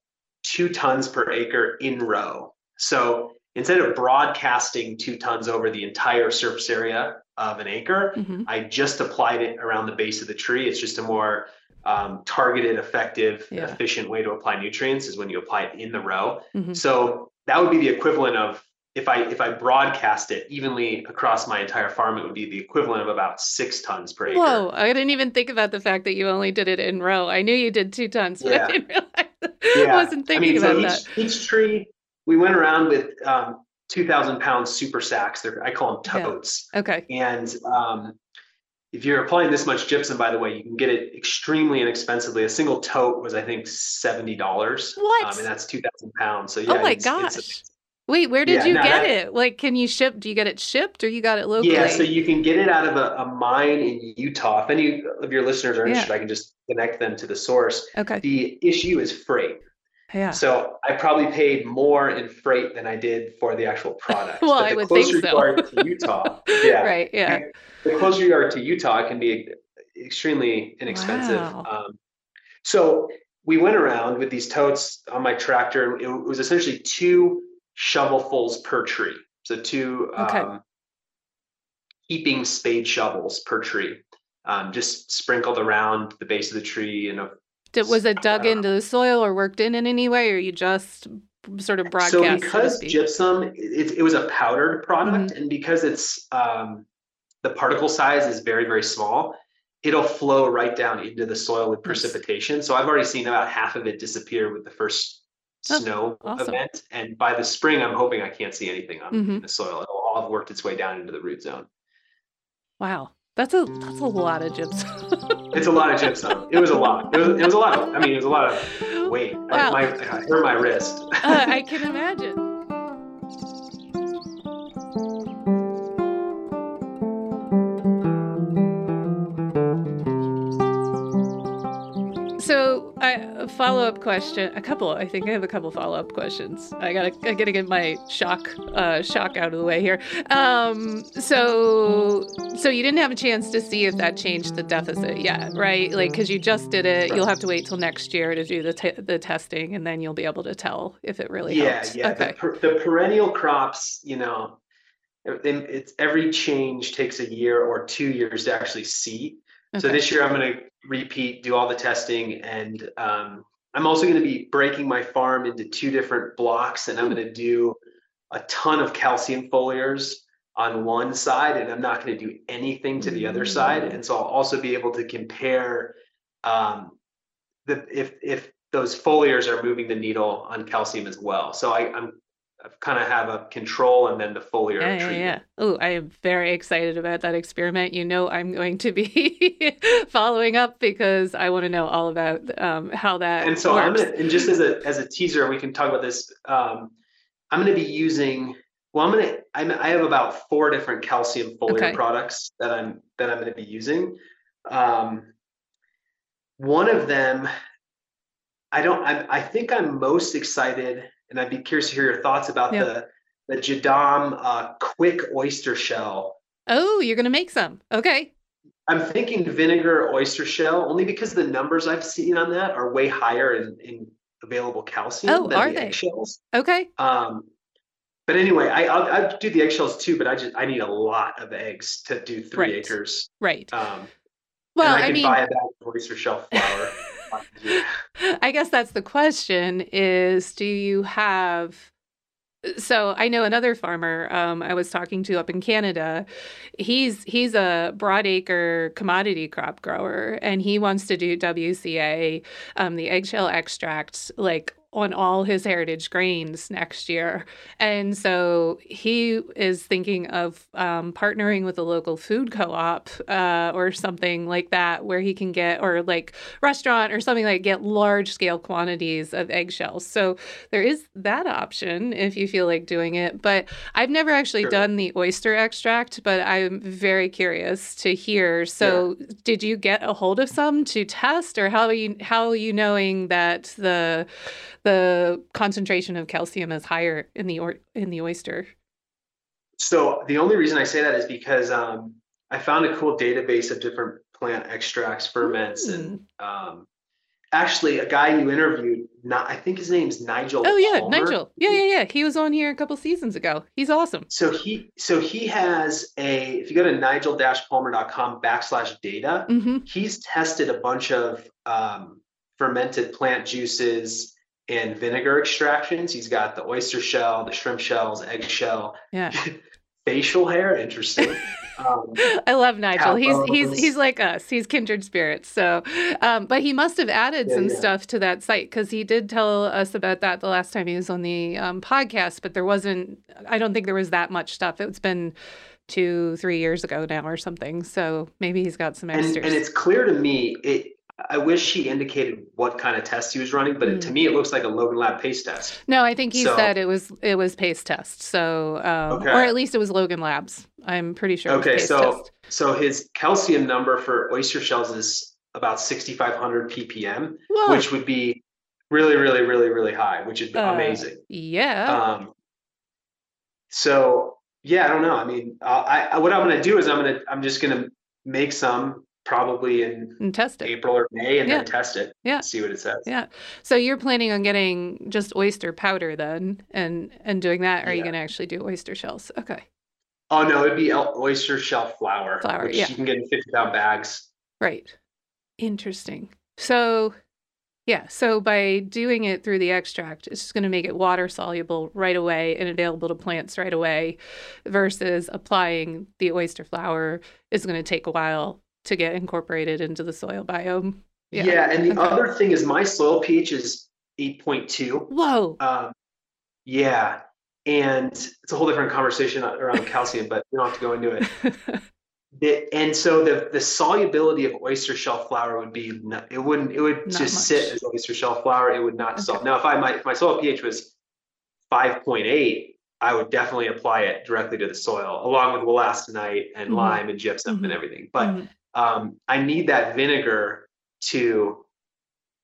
two tons per acre in row. So instead of broadcasting two tons over the entire surface area of an acre, mm-hmm. I just applied it around the base of the tree. It's just a more um, targeted, effective, yeah. efficient way to apply nutrients is when you apply it in the row. Mm-hmm. So that would be the equivalent of if I if I broadcast it evenly across my entire farm, it would be the equivalent of about six tons per acre. Whoa! I didn't even think about the fact that you only did it in row. I knew you did two tons, but yeah. I didn't realize. Yeah. I wasn't thinking I mean, about so each, that. Each tree, we went around with um, two thousand pound super sacks. They're, I call them totes. Yeah. Okay. And um, if you're applying this much gypsum, by the way, you can get it extremely inexpensively. A single tote was, I think, seventy dollars. What? Um, and that's two thousand pounds. So yeah. Oh my it's, gosh. It's, Wait, where did yeah, you get it? Like, can you ship? Do you get it shipped, or you got it locally? Yeah, so you can get it out of a, a mine in Utah. If any of your listeners are interested, yeah. I can just connect them to the source. Okay. The issue is freight. Yeah. So I probably paid more in freight than I did for the actual product. well, I would think so. are to Utah, yeah, right, yeah. The closer you are to Utah, it can be extremely inexpensive. Wow. Um, so we went around with these totes on my tractor. It was essentially two shovelfuls per tree. So two okay. um, heaping spade shovels per tree, um, just sprinkled around the base of the tree. And Did, was it dug into the soil or worked in in any way, or you just sort of broadcast? It So because so gypsum, it, it, was a powdered product, mm-hmm. and because it's um, the particle size is very very small, it'll flow right down into the soil with precipitation. So I've already seen about half of it disappear with the first oh, snow awesome. event. And by the spring, I'm hoping I can't see anything on mm-hmm. the soil. It'll all have worked its way down into the root zone. Wow. That's a that's a lot of gypsum. it's a lot of gypsum. It was a lot. It was, it was a lot of. I mean, it was a lot of weight. Wow. I, my, I hurt my wrist. uh, I can imagine. Follow up question. A couple. I think I have a couple follow up questions. I gotta. I gotta get my shock uh, shock out of the way here. Um, so so you didn't have a chance to see if that changed the deficit yet, right? Like because you just did it. You'll have to wait till next year to do the t- the testing, and then you'll be able to tell if it really yeah helped. yeah. Okay. The, per- the perennial crops, you know, it's every change takes a year or two years to actually see. Okay. So this year I'm going to repeat, do all the testing, and um, I'm also going to be breaking my farm into two different blocks, and I'm going to do a ton of calcium foliars on one side, and I'm not going to do anything to the other side. And so I'll also be able to compare um, the if if those foliars are moving the needle on calcium as well. So I, I'm kind of have a control and then the foliar yeah, treatment. Yeah, yeah. Oh, I am very excited about that experiment. You know, I'm going to be following up because I want to know all about um, how that. And so works. I'm gonna, and just as a as a teaser, we can talk about this. Um, I'm going to be using. Well, I'm going to. I'm, I have about four different calcium foliar okay. products that I'm that I'm going to be using. Um, one of them, I don't. I, I think I'm most excited and I'd be curious to hear your thoughts about the the Jadam uh, quick oyster shell. Oh, you're gonna make some. Okay. I'm thinking vinegar oyster shell only because the numbers I've seen on that are way higher in, in available calcium oh, than are the they? eggshells. Okay. Um, but anyway, I I'll, I'll, do the eggshells too, but I just I need a lot of eggs to do three right. acres. Right. Um, well, I, I mean, buy a bag of oyster shell flour. I guess that's the question is do you have so I know another farmer um, I was talking to up in Canada. He's he's a broadacre commodity crop grower, and he wants to do WCA, um, the eggshell extract, like on all his heritage grains next year. And so he is thinking of um, partnering with a local food co op uh, or something like that, where he can get, or like restaurant or something like get large scale quantities of eggshells. So there is that option if you feel like doing it. But I've never actually sure. done the oyster extract, but I'm very curious to hear. So yeah. did you get a hold of some to test, or how are you, how are you knowing that the the concentration of calcium is higher in the or- in the oyster. So the only reason I say that is because um, I found a cool database of different plant extracts, ferments, mm. and um, actually a guy you interviewed. Not, I think his name's Nigel. Oh yeah, Palmer. Nigel. Yeah, yeah, yeah. He was on here a couple seasons ago. He's awesome. So he, so he has a. If you go to nigel-palmer.com backslash data, mm-hmm. he's tested a bunch of um, fermented plant juices and vinegar extractions. He's got the oyster shell, the shrimp shells, eggshell. Yeah. Facial hair, interesting. Um, I love Nigel. He's he's he's like us. He's kindred spirits. So, um, but he must have added yeah, some yeah. stuff to that site because he did tell us about that the last time he was on the um, podcast. But there wasn't. I don't think there was that much stuff. It's been two, three years ago now or something. So maybe he's got some extras. And, and it's clear to me. It I wish he indicated what kind of test he was running, but mm. to me it looks like a Logan Lab paste test. No, I think he so, said it was it was paste test. So, um, okay. or at least it was Logan Labs. I'm pretty sure. Okay, so test. so his calcium number for oyster shells is about 6,500 ppm, Whoa. which would be really, really, really, really high, which is uh, amazing. Yeah. Um. So yeah, I don't know. I mean, I, I what I'm going to do is I'm going to I'm just going to make some probably in and test it. April or May and yeah. then test it. Yeah. See what it says. Yeah. So you're planning on getting just oyster powder then and and doing that or are you going to actually do oyster shells? Okay. Oh no, it'd be oyster shell flour. Flour, which yeah. You can get in 50 pound bags. Right. Interesting. So yeah, so by doing it through the extract, it's just going to make it water soluble right away and available to plants right away versus applying the oyster flour is going to take a while to get incorporated into the soil biome. Yeah, yeah and the okay. other thing is my soil pH is 8.2. Whoa. Um, yeah. And it's a whole different conversation around calcium, but we don't have to go into it. The, and so the the solubility of oyster shell flour would be not, it wouldn't it would Not just much. sit as oyster shell flour. It would not Okay. dissolve. Now, if I my if my soil pH was five point eight, I would definitely apply it directly to the soil, along with wollastonite and Mhm. lime and gypsum Mhm. and everything. But Mhm. Um, I need that vinegar to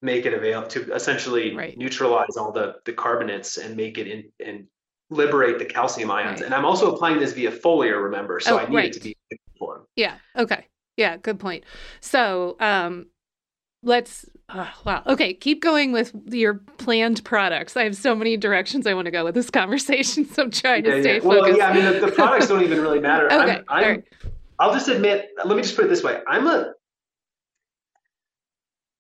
make it available to essentially Right. neutralize all the the carbonates and make it in and liberate the calcium ions. Right. And I'm also applying this via foliar, remember? So Oh, I need right. it to be in form. Yeah. Okay. Yeah. Good point. So, um, let's. Uh, wow. Okay. Keep going with your planned products. I have so many directions I want to go with this conversation, so I'm trying to stay yeah. Well, yeah, I mean, the, the products don't even really matter. Okay. I'm, all I'm, right. I'll just admit, let me just put it this way. I'm a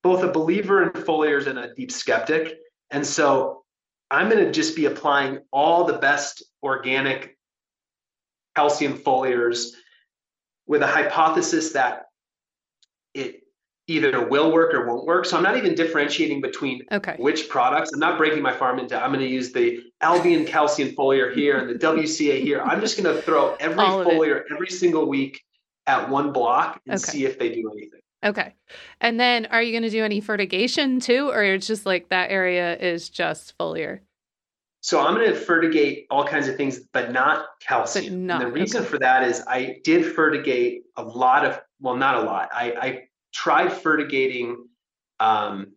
both a believer in foliars and a deep skeptic. And so I'm going to just be applying all the best organic calcium foliars with a hypothesis that it either will work or won't work. So I'm not even differentiating between Okay. which products. I'm not breaking my farm into I'm going to use the Albion calcium foliar here and the WCA here. I'm just going to throw every foliar every single week at one block and Okay. see if they do anything. Okay. And then, are you going to do any fertigation too, or it's just like that area is just foliar? So I'm going to fertigate all kinds of things, but not calcium. not- and the reason okay. for that is I did fertigate a lot of, well, not a lot. I, I tried fertigating um,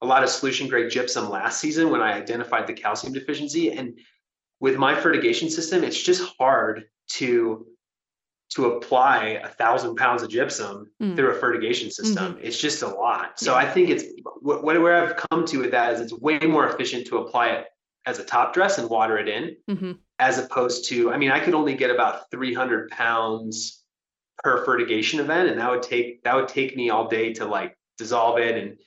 a lot of solution grade gypsum last season when I identified the calcium deficiency. And with my fertigation system, it's just hard to to apply a thousand pounds of gypsum Mm. through a fertigation system. It's just a lot. So I think it's wh- wh- where I've come to with that is it's way more efficient to apply it as a top dress and water it in hmm as opposed to, I mean, I could only get about 300 pounds per fertigation event, and that would take that would take me all day to like dissolve it and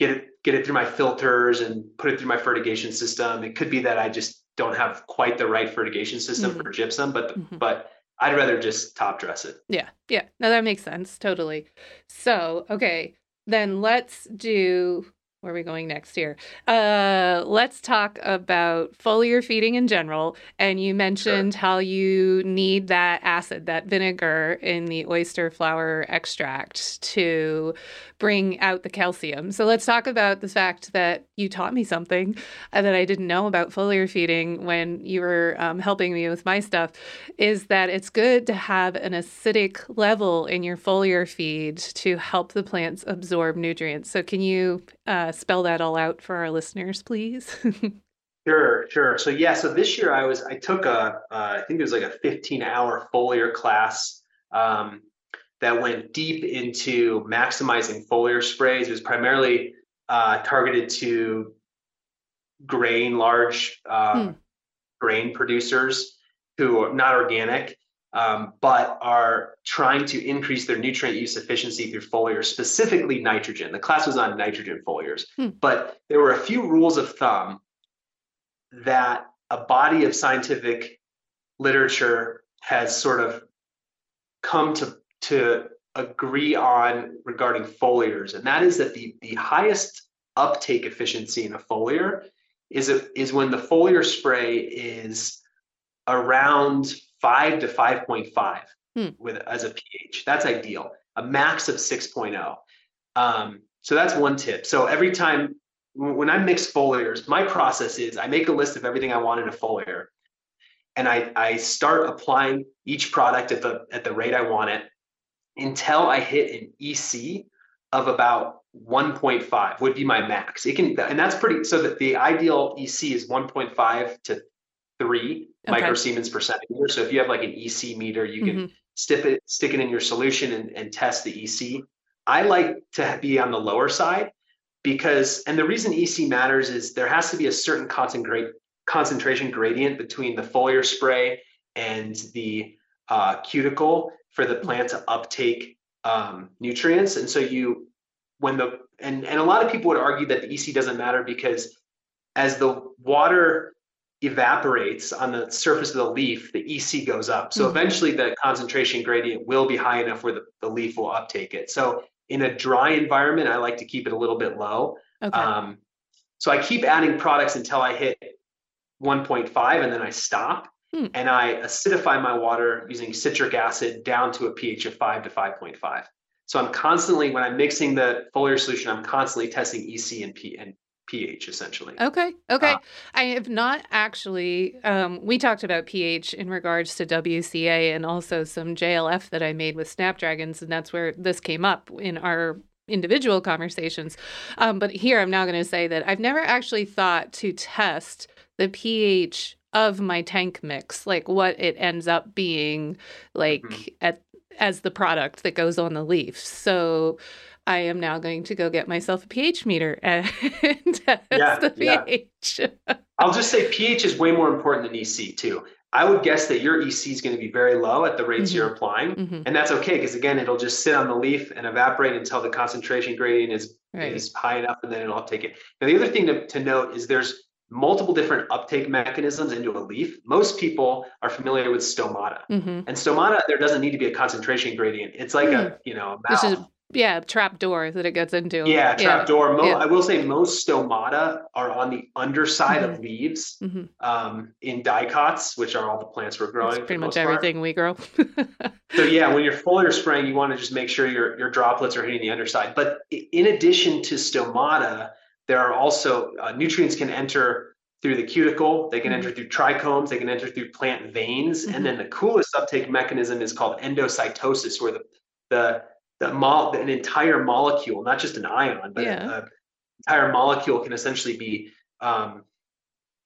get it get it through my filters and put it through my fertigation system. It could be that I just don't have quite the right fertigation system Mhm. for gypsum, but Mhm. but I'd rather just top dress it. Yeah. Yeah. No, that makes sense. Totally. So, okay. Then let's do where are we going next here? Uh, let's talk about foliar feeding in general. And you mentioned how you need that acid, that vinegar in the oyster flour extract to bring out the calcium. So let's talk about the fact that you taught me something uh, that I didn't know about foliar feeding when you were um, helping me with my stuff. Is that it's good to have an acidic level in your foliar feed to help the plants absorb nutrients. So can you uh, spell that all out for our listeners, please? Sure, sure. So yeah, so this year I was I took a uh, I think it was like a 15 hour foliar class um, that went deep into maximizing foliar sprays. It was primarily uh, targeted to grain, large uh, Hmm. grain producers who are not organic, um, but are trying to increase their nutrient use efficiency through foliar, specifically nitrogen. The class was on nitrogen foliars, Hmm. but there were a few rules of thumb that a body of scientific literature has sort of come to to agree on regarding foliars, and that is that the the highest uptake efficiency in a foliar is a, is when the foliar spray is around five to five point five Hmm. with as a pH. That's ideal. A max of 6.0. Um, so that's one tip. So every time when I mix foliars, my process is I make a list of everything I want in a foliar, and I I start applying each product at the at the rate I want it until I hit an EC of about 1.5 would be my max. It can and that's pretty so that the ideal EC is 1.5 to 3 Okay. microsiemens per centimeter. So if you have like an EC meter, you can Mhm. stick it stick it in your solution and, and test the EC. I like to be on the lower side because and the reason EC matters is there has to be a certain concentrate concentration gradient between the foliar spray and the uh, cuticle for the plant to uptake um, nutrients. And so you when the and and a lot of people would argue that the EC doesn't matter because as the water evaporates on the surface of the leaf, the EC goes up. So Mhm. eventually the concentration gradient will be high enough where the, the leaf will uptake it. So in a dry environment, I like to keep it a little bit low. Okay. Um, so I keep adding products until I hit 1.5 and then I stop. hmm. and I acidify my water using citric acid down to a pH of 5 to 5.5. So I'm constantly, when I'm mixing the foliar solution, I'm constantly testing EC and, P, and pH essentially. Okay. Okay. Uh, I have not actually. Um, we talked about pH in regards to WCA and also some JLF that I made with Snapdragons, and that's where this came up in our individual conversations. Um, but here I'm now going to say that I've never actually thought to test the pH of my tank mix, like what it ends up being like mm-hmm. at as the product that goes on the leaf. So I am now going to go get myself a pH meter and test yeah, the pH. Yeah. I'll just say pH is way more important than EC too. I would guess that your EC is going to be very low at the rates mm-hmm. you're applying, mm-hmm. and that's okay because again, it'll just sit on the leaf and evaporate until the concentration gradient is right. is high enough, and then it'll take it. Now, the other thing to, to note is there's multiple different uptake mechanisms into a leaf. Most people are familiar with stomata, mm-hmm. and stomata there doesn't need to be a concentration gradient. It's like a you know a mouth yeah, trap door that it gets into. Yeah, trap yeah. door. Mo- yeah. I will say most stomata are on the underside mm-hmm. of leaves mm-hmm. um, in dicots, which are all the plants we're growing. That's pretty much everything part. we grow. so yeah, when you're foliar spraying, you want to just make sure your your droplets are hitting the underside. But in addition to stomata, there are also uh, nutrients can enter through the cuticle. They can mm-hmm. enter through trichomes. They can enter through plant veins. And mm-hmm. then the coolest uptake mechanism is called endocytosis, where the the that mo- an entire molecule, not just an ion, but yeah. an entire molecule can essentially be um,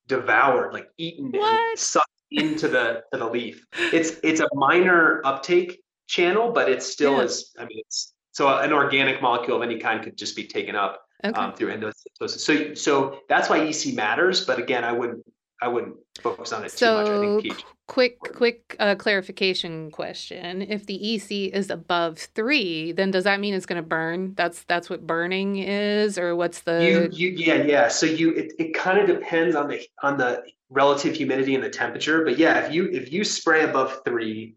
devoured, like eaten what? and sucked into the to the leaf. It's it's a minor uptake channel, but it still yeah. is. I mean, it's so an organic molecule of any kind could just be taken up okay. um, through endocytosis. So so that's why EC matters. But again, I wouldn't I wouldn't focus on it so, too much. I think pH. Quick, quick uh, clarification question: If the EC is above three, then does that mean it's going to burn? That's that's what burning is, or what's the? You, you yeah, yeah. So you, it, it kind of depends on the on the relative humidity and the temperature. But yeah, if you if you spray above three,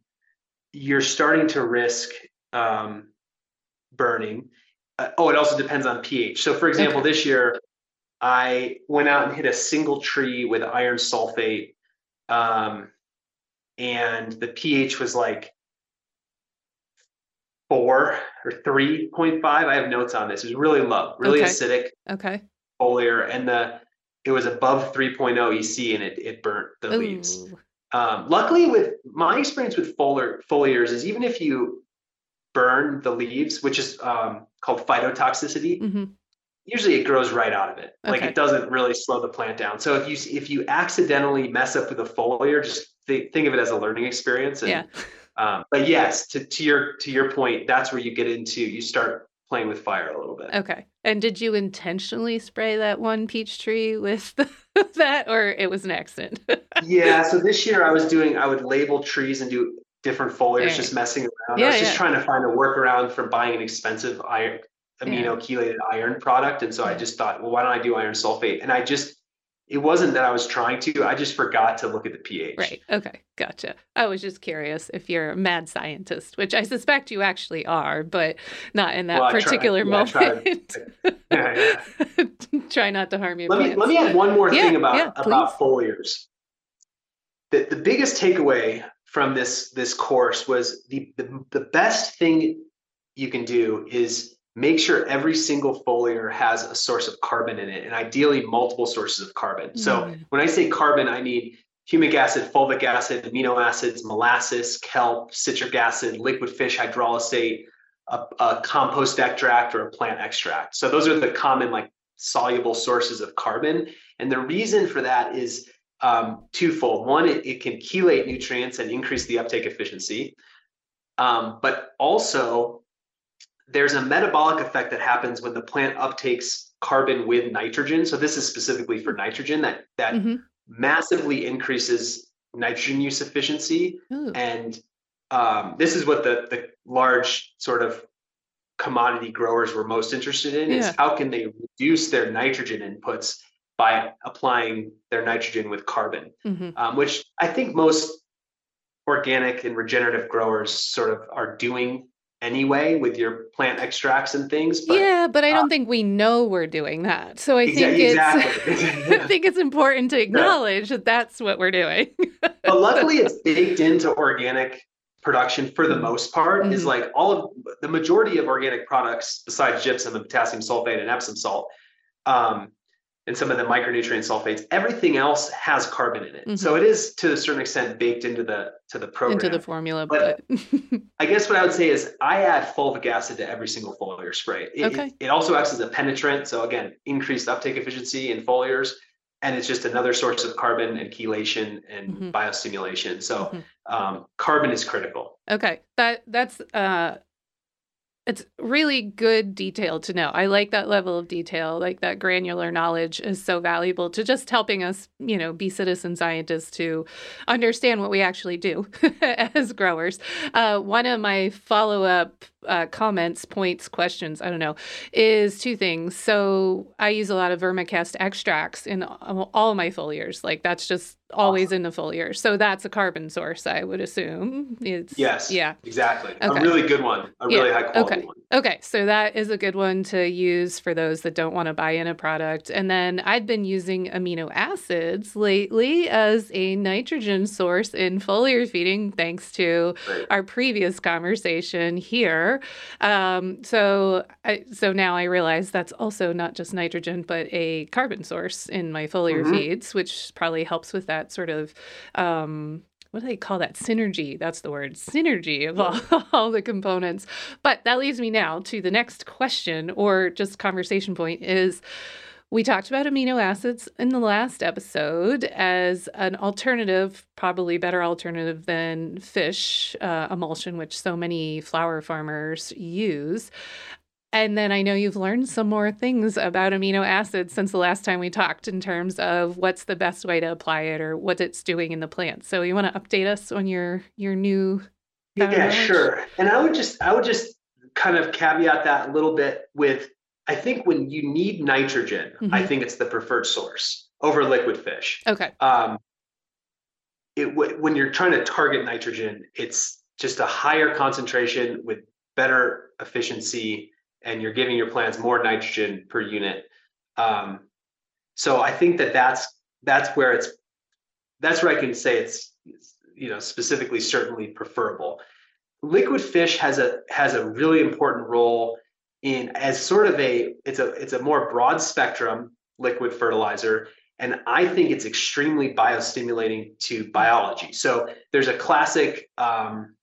you're starting to risk um, burning. Uh, oh, it also depends on pH. So, for example, okay. this year I went out and hit a single tree with iron sulfate, um, and the pH was like four or three point five. I have notes on this. It was really low, really okay. acidic. Okay. Foliar, and the it was above 3.0 EC, and it it burnt the Ooh. leaves. Um, luckily, with my experience with foliar foliars is even if you burn the leaves, which is um, called phytotoxicity, mm-hmm usually it grows right out of it. Okay. Like it doesn't really slow the plant down. So if you if you accidentally mess up with a foliar, just th- think of it as a learning experience. And, yeah. Um, but yes, to, to your to your point, that's where you get into you start playing with fire a little bit. Okay. And did you intentionally spray that one peach tree with that, or it was an accident? yeah. So this year I was doing I would label trees and do different foliars, right. just messing around. Yeah, I was just yeah. trying to find a workaround for buying an expensive iron amino chelated iron product. And so I just thought, well, why don't I do iron sulfate? And I just, it wasn't that I was trying to, I just forgot to look at the pH. Right. Okay. Gotcha. I was just curious if you're a mad scientist, which I suspect you actually are, but not in that well, particular try, moment. Yeah, yeah, yeah. try not to harm your let. Me, let me add one more thing about, about foliars. The, the biggest takeaway from this this course was the, the the best thing you can do is make sure every single foliar has a source of carbon in it and ideally multiple sources of carbon. So mm. when I say carbon, I need humic acid, fulvic acid, amino acids, molasses, kelp, citric acid, liquid fish hydrolysate, a, a, compost extract or a plant extract. So those are the common like soluble sources of carbon. And the reason for that is um, twofold. One, it, it, can chelate nutrients and increase the uptake efficiency. Um, but also there's a metabolic effect that happens when the plant uptakes carbon with nitrogen. So this is specifically for nitrogen that that mm-hmm. massively increases nitrogen use efficiency. Ooh. And um, this is what the the large sort of commodity growers were most interested in yeah. is how can they reduce their nitrogen inputs by applying their nitrogen with carbon, mm-hmm. um, which I think most organic and regenerative growers sort of are doing anyway with your plant extracts and things. But, yeah, but I don't uh, think we know we're doing that. So I think exactly. it's I think it's important to acknowledge yeah. that that's what we're doing. but luckily, it's baked into organic production for the most part. Mm-hmm. Is like all of the majority of organic products, besides gypsum and potassium sulfate and Epsom salt. Um, and some of the micronutrient sulfates. Everything else has carbon in it, mm-hmm. so it is to a certain extent baked into the to the program into the formula. But, but I guess what I would say is I add fulvic acid to every single foliar spray. It, okay. it, it also acts as a penetrant, so again, increased uptake efficiency in foliars, and it's just another source of carbon and chelation and mm-hmm. biostimulation. So mm-hmm. um, carbon is critical. Okay, that that's uh, it's really good detail to know. I like that level of detail, like that granular knowledge is so valuable to just helping us, you know, be citizen scientists to understand what we actually do as growers. Uh, one of my follow up uh, comments, points, questions, I don't know, is two things. So I use a lot of vermicast extracts in all of my foliars. Like that's just always awesome. in the foliar. So that's a carbon source, I would assume. It's, yes. Yeah. Exactly. Okay. A really good one. A really yeah. high quality okay. one. Okay. So that is a good one to use for those that don't want to buy in a product. And then I've been using amino acids lately as a nitrogen source in foliar feeding, thanks to right. our previous conversation here. Um, so, I, so now I realize that's also not just nitrogen, but a carbon source in my foliar mm-hmm. feeds, which probably helps with that sort of um, what do they call that? Synergy. That's the word. Synergy of all, all, the components. But that leads me now to the next question or just conversation point is we talked about amino acids in the last episode as an alternative, probably better alternative than fish uh, emulsion, which so many flower farmers use. And then I know you've learned some more things about amino acids since the last time we talked in terms of what's the best way to apply it or what it's doing in the plant. So you want to update us on your your new Yeah, knowledge? sure. And I would just I would just kind of caveat that a little bit with I think when you need nitrogen, mm-hmm. I think it's the preferred source over liquid fish. Okay. Um, it when you're trying to target nitrogen, it's just a higher concentration with better efficiency, and you're giving your plants more nitrogen per unit. Um, so I think that that's that's where it's that's where I can say it's you know specifically certainly preferable. Liquid fish has a has a really important role in as sort of a it's a it's a more broad spectrum liquid fertilizer and i think it's extremely biostimulating to biology. So there's a classic um,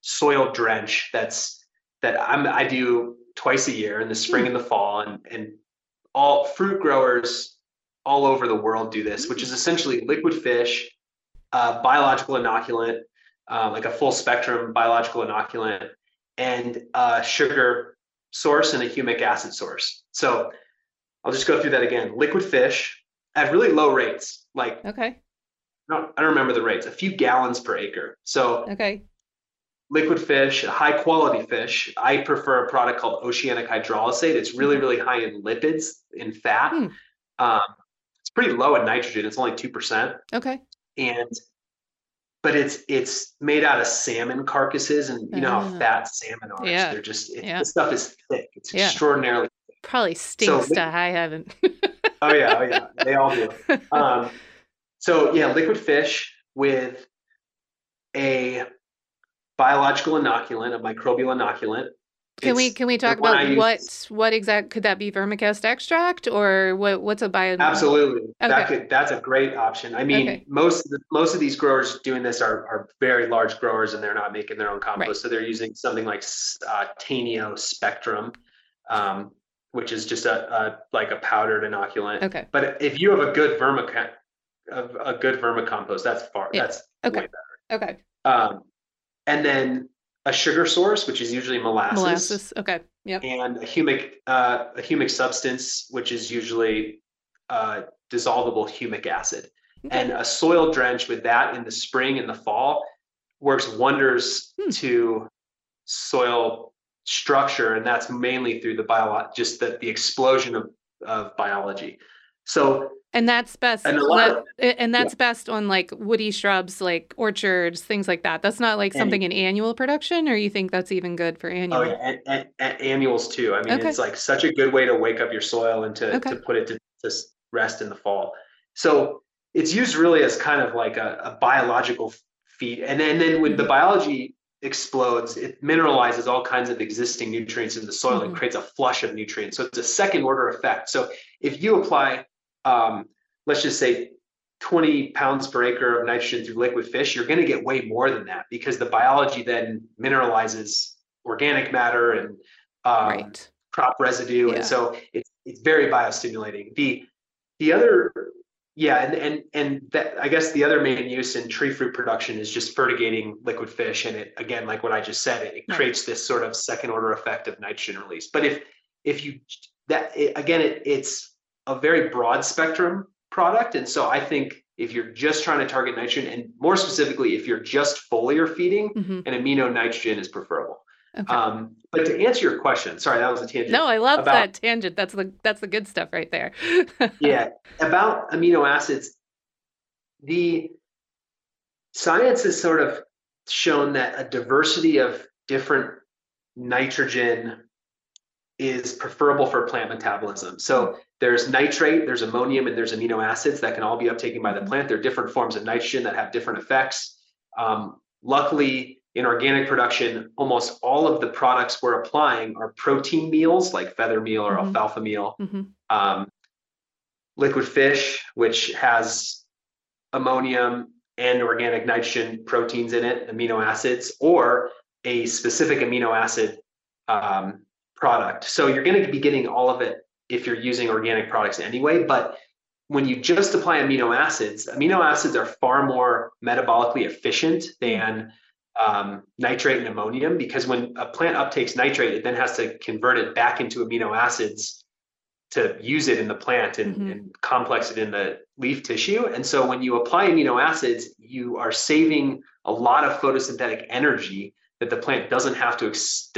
soil drench that's that I'm, i do twice a year in the spring and the fall and and all fruit growers all over the world do this which is essentially liquid fish uh, biological inoculant uh, like a full spectrum biological inoculant and uh, sugar source and a humic acid source. So I'll just go through that again. Liquid fish at really low rates, like okay. No, I don't remember the rates. A few gallons per acre. So okay. Liquid fish, high quality fish. I prefer a product called oceanic hydrolysate. It's really, really high in lipids, in fat. Hmm. Um, it's pretty low in nitrogen. It's only two percent. Okay. And but it's it's made out of salmon carcasses, and you know how ah. fat salmon are. Yeah. They're just it, yeah. the stuff is thick. It's yeah. extraordinarily thick. Probably stinks so, to high heaven. oh yeah, oh yeah, they all do. Um, so yeah, liquid fish with a biological inoculant, a microbial inoculant, can we can we talk about what what exact could that be vermicast extract or what what's a bio? Absolutely, okay. that could that's a great option. I mean, okay. most of the, most of these growers doing this are are very large growers and they're not making their own compost, right. so they're using something like uh, Tainio Spectrum, um, which is just a, a, like a powdered inoculant. Okay. But if you have a good vermic a, a good vermicompost, that's far yeah. that's okay. way better. Okay. Um, and then a sugar source, which is usually molasses. Molasses. Okay. Yep. And a humic uh, a humic substance, which is usually uh, dissolvable humic acid. Okay. And a soil drench with that in the spring and the fall works wonders hmm. to soil structure, and that's mainly through the bio just the, the explosion of, of biology. So And that's best. And that- and that's best on like woody shrubs, like orchards, things like that. That's not like Any- something in annual production, or you think that's even good for annual? Oh yeah, and, and, and annuals too. I mean, Okay. it's like such a good way to wake up your soil and to, Okay. to put it to, to rest in the fall. So it's used really as kind of like a, a biological feed, and then, then when Mm-hmm. the biology explodes, it mineralizes all kinds of existing nutrients in the soil Mhm. and creates a flush of nutrients. So it's a second order effect. So if you apply, um, let's just say 20 pounds per acre of nitrogen through liquid fish, you're going to get way more than that because the biology then mineralizes organic matter and um, right. crop residue, Yeah. and so it's it's very biostimulating. The the other yeah, and and and that I guess the other main use in tree fruit production is just fertigating liquid fish, and it again, like what I just said, it, it Right. creates this sort of second order effect of nitrogen release. But if if you that it, again, it, it's a very broad spectrum product, and so I think if you're just trying to target nitrogen, and more specifically, if you're just foliar feeding, hmm an amino nitrogen is preferable. Okay. Um, but to answer your question, sorry, that was a tangent. no, I love about- that tangent. That's the that's the good stuff right there. yeah, about amino acids, the science has sort of shown that a diversity of different nitrogen is preferable for plant metabolism. So there's nitrate, there's ammonium, and there's amino acids that can all be uptaken by the Mhm. plant. They're different forms of nitrogen that have different effects. Um, luckily, in organic production, almost all of the products we're applying are protein meals like feather meal or Mhm. alfalfa meal hmm um, liquid fish, which has ammonium and organic nitrogen proteins in it, amino acids, or a specific amino acid um, product. So you're going to be getting all of it if you're using organic products anyway. But when you just apply amino acids, amino acids are far more metabolically efficient than um, nitrate and ammonium because when a plant uptakes nitrate, it then has to convert it back into amino acids to use it in the plant and, Mhm. and complex it in the leaf tissue. And so when you apply amino acids, you are saving a lot of photosynthetic energy that the plant doesn't have to ex-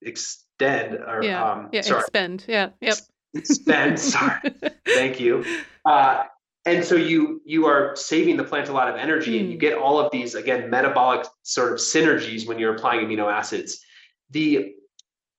extend or Yeah. um, yeah. sorry, Expend. Yeah. Yep. Expend. sorry. Thank you. Uh, and so you you are saving the plant a lot of energy, and you Mm. get all of these again metabolic sort of synergies when you're applying amino acids. The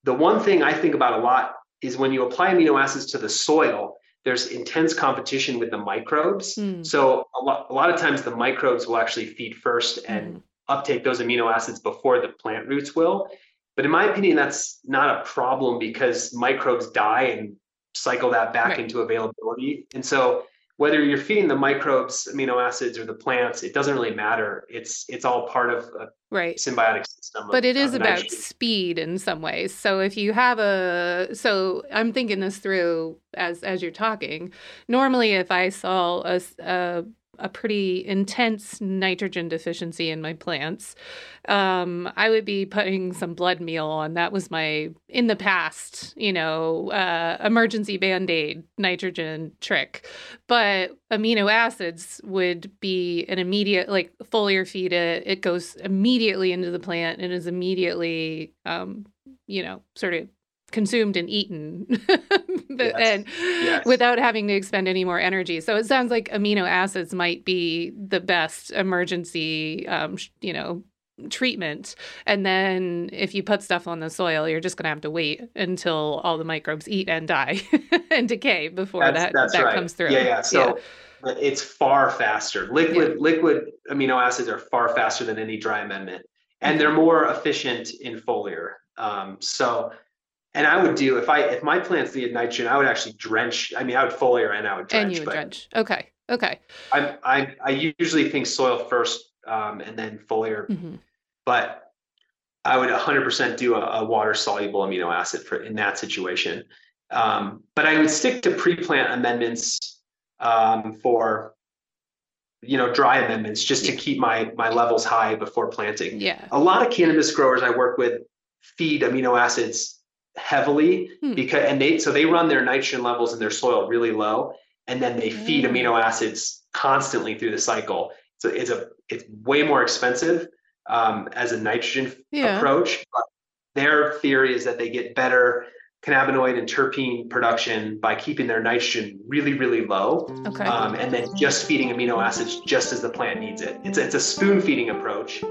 the one thing I think about a lot is when you apply amino acids to the soil, there's intense competition with the microbes. Mm. So a lot a lot of times the microbes will actually feed first and Mhm. uptake those amino acids before the plant roots will. But in my opinion, that's not a problem because microbes die and cycle that back Right. into availability. And so whether you're feeding the microbes amino acids or the plants, it doesn't really matter. It's it's all part of a Right. symbiotic system. of- But it is about nitrogen. speed in some ways. So if you have a so I'm thinking this through as as you're talking. Normally if I saw a a, a pretty intense nitrogen deficiency in my plants, um, I would be putting some blood meal on. That was my in the past, you know, uh, emergency band-aid nitrogen trick. But amino acids would be an immediate like foliar feed it. It goes immediately into the plant and is immediately um, you know, sort of consumed and eaten But- Yes. and Yes. without having to expend any more energy. So it sounds like amino acids might be the best emergency um, sh- you know, treatment. And then if you put stuff on the soil, you're just going to have to wait until all the microbes eat and die and decay before That's, that that's that right. comes through. Yeah, yeah. So but it's far faster. Liquid liquid amino acids are far faster than any dry amendment, and they're more efficient in foliar. Um, so, and I would do if I if my plants needed nitrogen, I would actually drench. I mean, I would foliar and I would drench. and you would drench. Okay. Okay. I I I usually think soil first um, and then foliar, hmm but I would 100% do a, a water soluble amino acid for in that situation. Um, but I would stick to pre-plant amendments um, for you know dry amendments just to keep my my levels high before planting. Yeah. A lot of cannabis growers I work with feed amino acids heavily Hmm. because and they so they run their nitrogen levels in their soil really low and then they feed Mm. amino acids constantly through the cycle. So it's a it's way more expensive um, as a nitrogen Yeah. approach. But their theory is that they get better cannabinoid and terpene production by keeping their nitrogen really, really low. Okay. Um, and then just feeding amino acids just as the plant needs it. It's, it's a spoon feeding approach.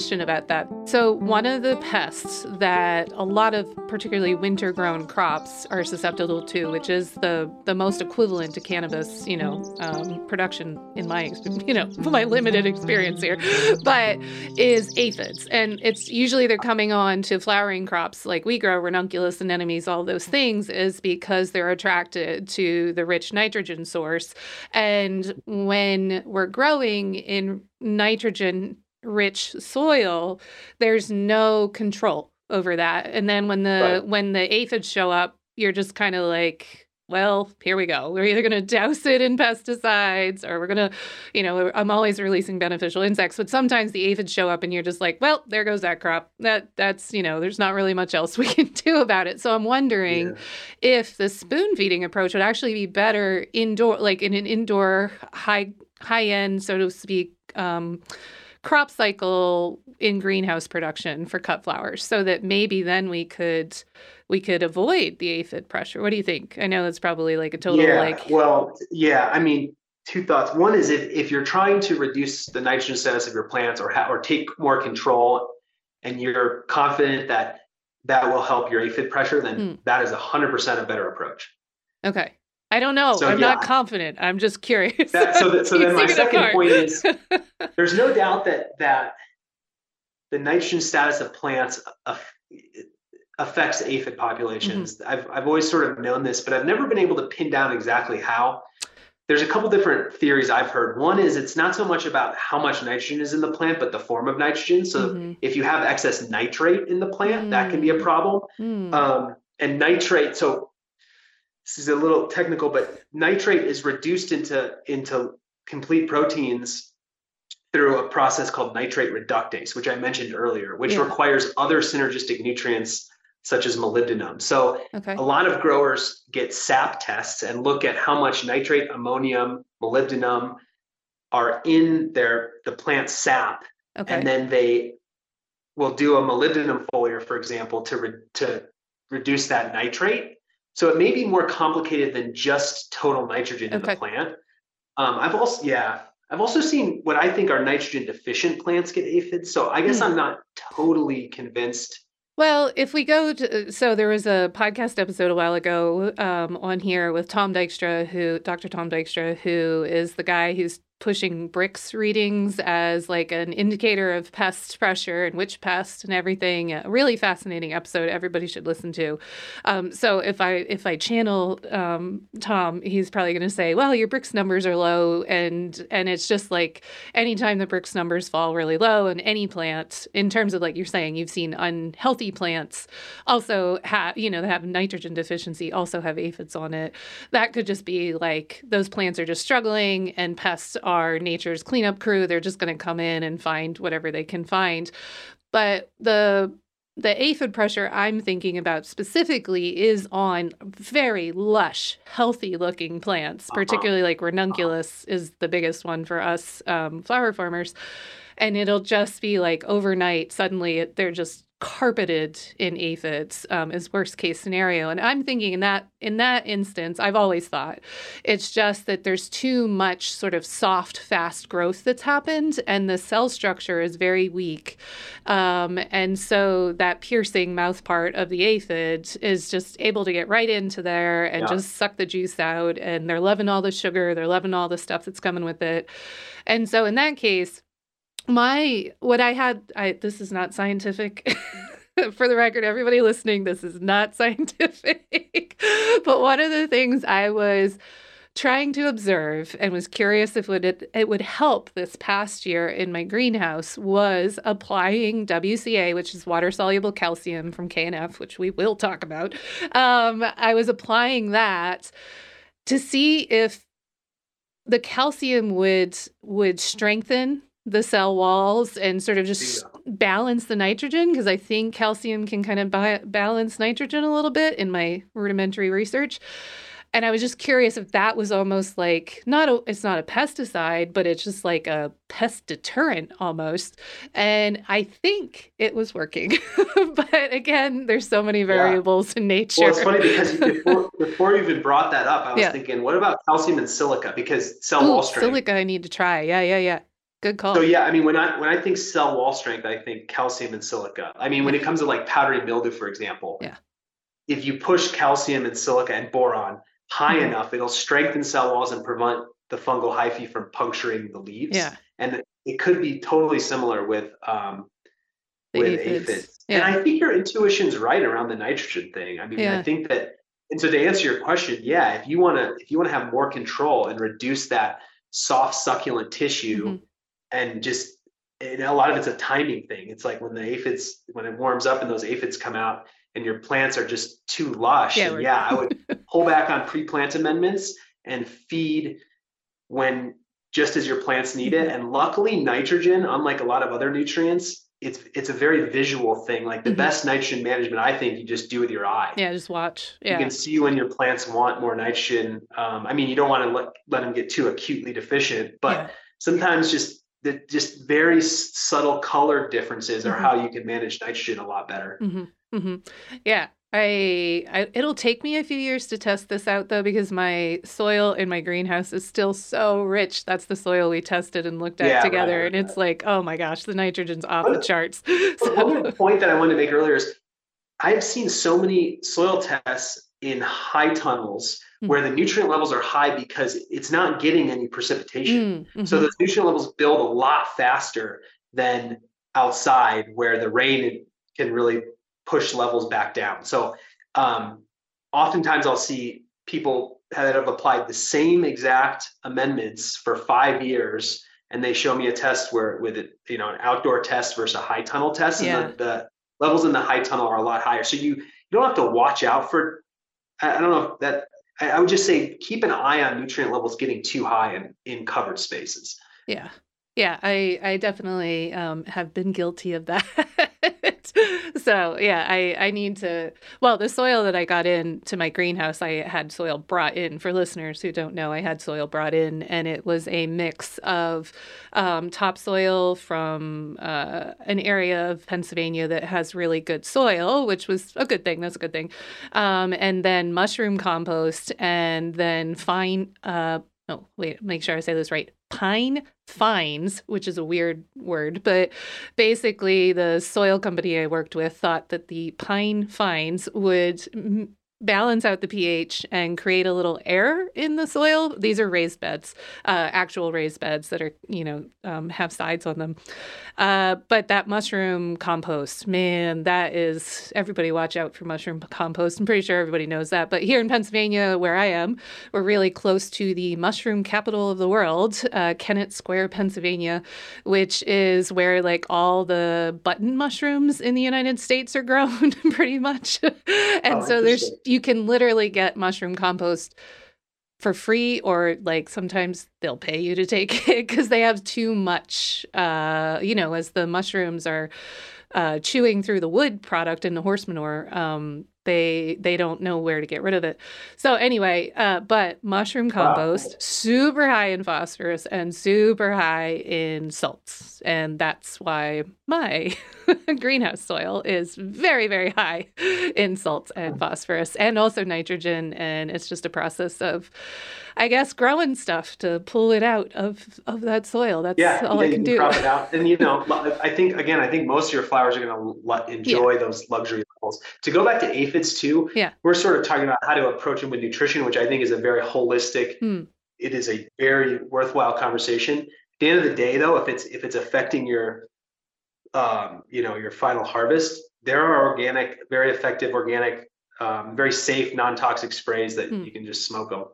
Question about that. So, one of the pests that a lot of particularly winter grown crops are susceptible to, which is the, the most equivalent to cannabis, you know, um, production in my, you know, my limited experience here, but is aphids. And it's usually they're coming on to flowering crops like we grow, ranunculus, anemones, all those things, is because they're attracted to the rich nitrogen source. And when we're growing in nitrogen rich soil, there's no control over that. And then when the right. when the aphids show up, you're just kind of like, well, here we go. We're either going to douse it in pesticides or we're going to, you know, I'm always releasing beneficial insects, but sometimes the aphids show up and you're just like, well, there goes that crop. That that's, you know, there's not really much else we can do about it. So I'm wondering yeah. if the spoon feeding approach would actually be better indoor like in an indoor high high end so to speak um crop cycle in greenhouse production for cut flowers so that maybe then we could we could avoid the aphid pressure. What do you think? I know that's probably like a total yeah, like well yeah i mean two thoughts. One is if, if you're trying to reduce the nitrogen status of your plants or ha- or take more control and you're confident that that will help your aphid pressure then hmm. that is 100% a better approach. Okay I don't know. So, I'm yeah. not confident. I'm just curious. That, so, that, so then my second point is there's no doubt that that the nitrogen status of plants affects aphid populations. Mm-hmm. I've I've always sort of known this, but I've never been able to pin down exactly how. There's a couple different theories I've heard. One is it's not so much about how much nitrogen is in the plant, but the form of nitrogen. So mm-hmm. if you have excess nitrate in the plant, mm-hmm. that can be a mm. problem. Mm. Um, and nitrate, so this is a little technical, but nitrate is reduced into into complete proteins through a process called nitrate reductase, which I mentioned earlier, which yeah. requires other synergistic nutrients such as molybdenum. So okay. a lot of growers get SAP tests and look at how much nitrate, ammonium, molybdenum are in their the plant sap, okay. and then they will do a molybdenum foliar, for example, to re, to reduce that nitrate so it may be more complicated than just total nitrogen in the plant. Um, I've also, yeah, I've also seen what I think are nitrogen deficient plants get aphids. So I guess mm. I'm not totally convinced. Well, if we go to, so there was a podcast episode a while ago um, on here with Tom Dykstra, who, Dr. Tom Dykstra, who is the guy who's pushing Brix readings as like an indicator of pest pressure and which pest and everything. A really fascinating episode. Everybody should listen to. Um, so if I if I channel um, Tom, he's probably going to say, "Well, your Brix numbers are low," and and it's just like anytime the Brix numbers fall really low in any plant, in terms of like you're saying, you've seen unhealthy plants also have you know that have nitrogen deficiency also have aphids on it. That could just be like those plants are just struggling and pests nature's cleanup crew. They're just going to come in and find whatever they can find. But the the aphid pressure I'm thinking about specifically is on very lush, healthy looking plants, uh-huh. particularly like ranunculus is the biggest one for us um, flower farmers. And it'll just be like overnight, suddenly they're just carpeted in aphids um, is worst case scenario. And i'm thinking in that in that instance i've always thought it's just that there's too much sort of soft fast growth that's happened and the cell structure is very weak. Um, and so that piercing mouth part of the aphid is just able to get right into there and yeah. just suck the juice out and they're loving all the sugar they're loving all the stuff that's coming with it. And so in that case my what I had I this is not scientific. For the record, everybody listening, this is not scientific. but one of the things I was trying to observe and was curious if it, would, it would help this past year in my greenhouse was applying WCA, which is water soluble calcium from KNF, which we will talk about. Um, I was applying that to see if the calcium would would strengthen the cell walls and sort of just yeah. balance the nitrogen because I think calcium can kind of bi- balance nitrogen a little bit in my rudimentary research. And I was just curious if that was almost like not a, it's not a pesticide, but it's just like a pest deterrent almost. And I think it was working. but again, there's so many variables yeah. in nature. Well, it's funny because before, before you even brought that up, I was yeah. thinking, what about calcium and silica? Because cell Ooh, wall. Silica, I need to try. Yeah, yeah, yeah. Good call. So yeah, I mean, when I when I think cell wall strength, I think calcium and silica. I mean, when it comes to like powdery mildew, for example, yeah. If you push calcium and silica and boron high mm-hmm. enough, it'll strengthen cell walls and prevent the fungal hyphae from puncturing the leaves. Yeah. And it could be totally similar with um, the with aphids. aphids. Yeah. And I think your intuition's right around the nitrogen thing. I mean, yeah. I think that and so to answer your question, yeah, if you want to if you want to have more control and reduce that soft succulent tissue mm-hmm. And just and a lot of it's a timing thing. It's like when the aphids when it warms up and those aphids come out and your plants are just too lush. Yeah, and yeah I would pull back on pre-plant amendments and feed when just as your plants need it. And luckily, nitrogen, unlike a lot of other nutrients, it's it's a very visual thing. Like the mm-hmm. best nitrogen management, I think, you just do with your eye. Yeah, just watch. Yeah. You can see when your plants want more nitrogen. Um, I mean, you don't want to let, let them get too acutely deficient, but yeah. sometimes just the just very subtle color differences mm-hmm. are how you can manage nitrogen a lot better. Mm-hmm. Mm-hmm. Yeah, I, I it'll take me a few years to test this out though because my soil in my greenhouse is still so rich. That's the soil we tested and looked at yeah, together, right, and right. it's like, oh my gosh, the nitrogen's off the charts. So. One point that I wanted to make earlier is I've seen so many soil tests in high tunnels mm-hmm. where the nutrient levels are high because it's not getting any precipitation. Mm-hmm. So those nutrient levels build a lot faster than outside where the rain can really push levels back down. So um, oftentimes I'll see people that have applied the same exact amendments for five years and they show me a test where with it, you know, an outdoor test versus a high tunnel test. Yeah. And the, the levels in the high tunnel are a lot higher. So you, you don't have to watch out for, I, don't know if that, I, I would just say keep an eye on nutrient levels getting too high in, in covered spaces. Yeah. Yeah, I I definitely um, have been guilty of that. so yeah, I I need to. Well, the soil that I got in to my greenhouse, I had soil brought in. For listeners who don't know, I had soil brought in, and it was a mix of um, topsoil from uh, an area of Pennsylvania that has really good soil, which was a good thing. That's a good thing. Um, and then mushroom compost, and then fine. Uh, oh wait, make sure I say this right. Pine fines, which is a weird word, but basically the soil company I worked with thought that the pine fines would balance out the pH and create a little air in the soil. These are raised beds, uh, actual raised beds that are, you know, um, have sides on them. Uh, but that mushroom compost, man, that is everybody watch out for mushroom compost. I'm pretty sure everybody knows that. But here in Pennsylvania, where I am, we're really close to the mushroom capital of the world, uh, Kennett Square, Pennsylvania, which is where like all the button mushrooms in the United States are grown, pretty much. and oh, so there's you can literally get mushroom compost for free or like sometimes they'll pay you to take it because they have too much uh you know as the mushrooms are uh chewing through the wood product in the horse manure um they they don't know where to get rid of it. So anyway, uh, but mushroom compost wow. super high in phosphorus and super high in salts, and that's why my greenhouse soil is very very high in salts and phosphorus and also nitrogen, and it's just a process of. I guess growing stuff to pull it out of of that soil. That's yeah, all yeah, I can, do. Crop it out, and you know, I think again, I think most of your flowers are going to enjoy yeah. those luxury levels. To go back to aphids too, yeah, we're sort of talking about how to approach them with nutrition, which I think is a very holistic. Mm. It is a very worthwhile conversation. At the end of the day, though, if it's if it's affecting your, um, you know, your final harvest, there are organic, very effective organic, um, very safe, non-toxic sprays that mm. you can just smoke them.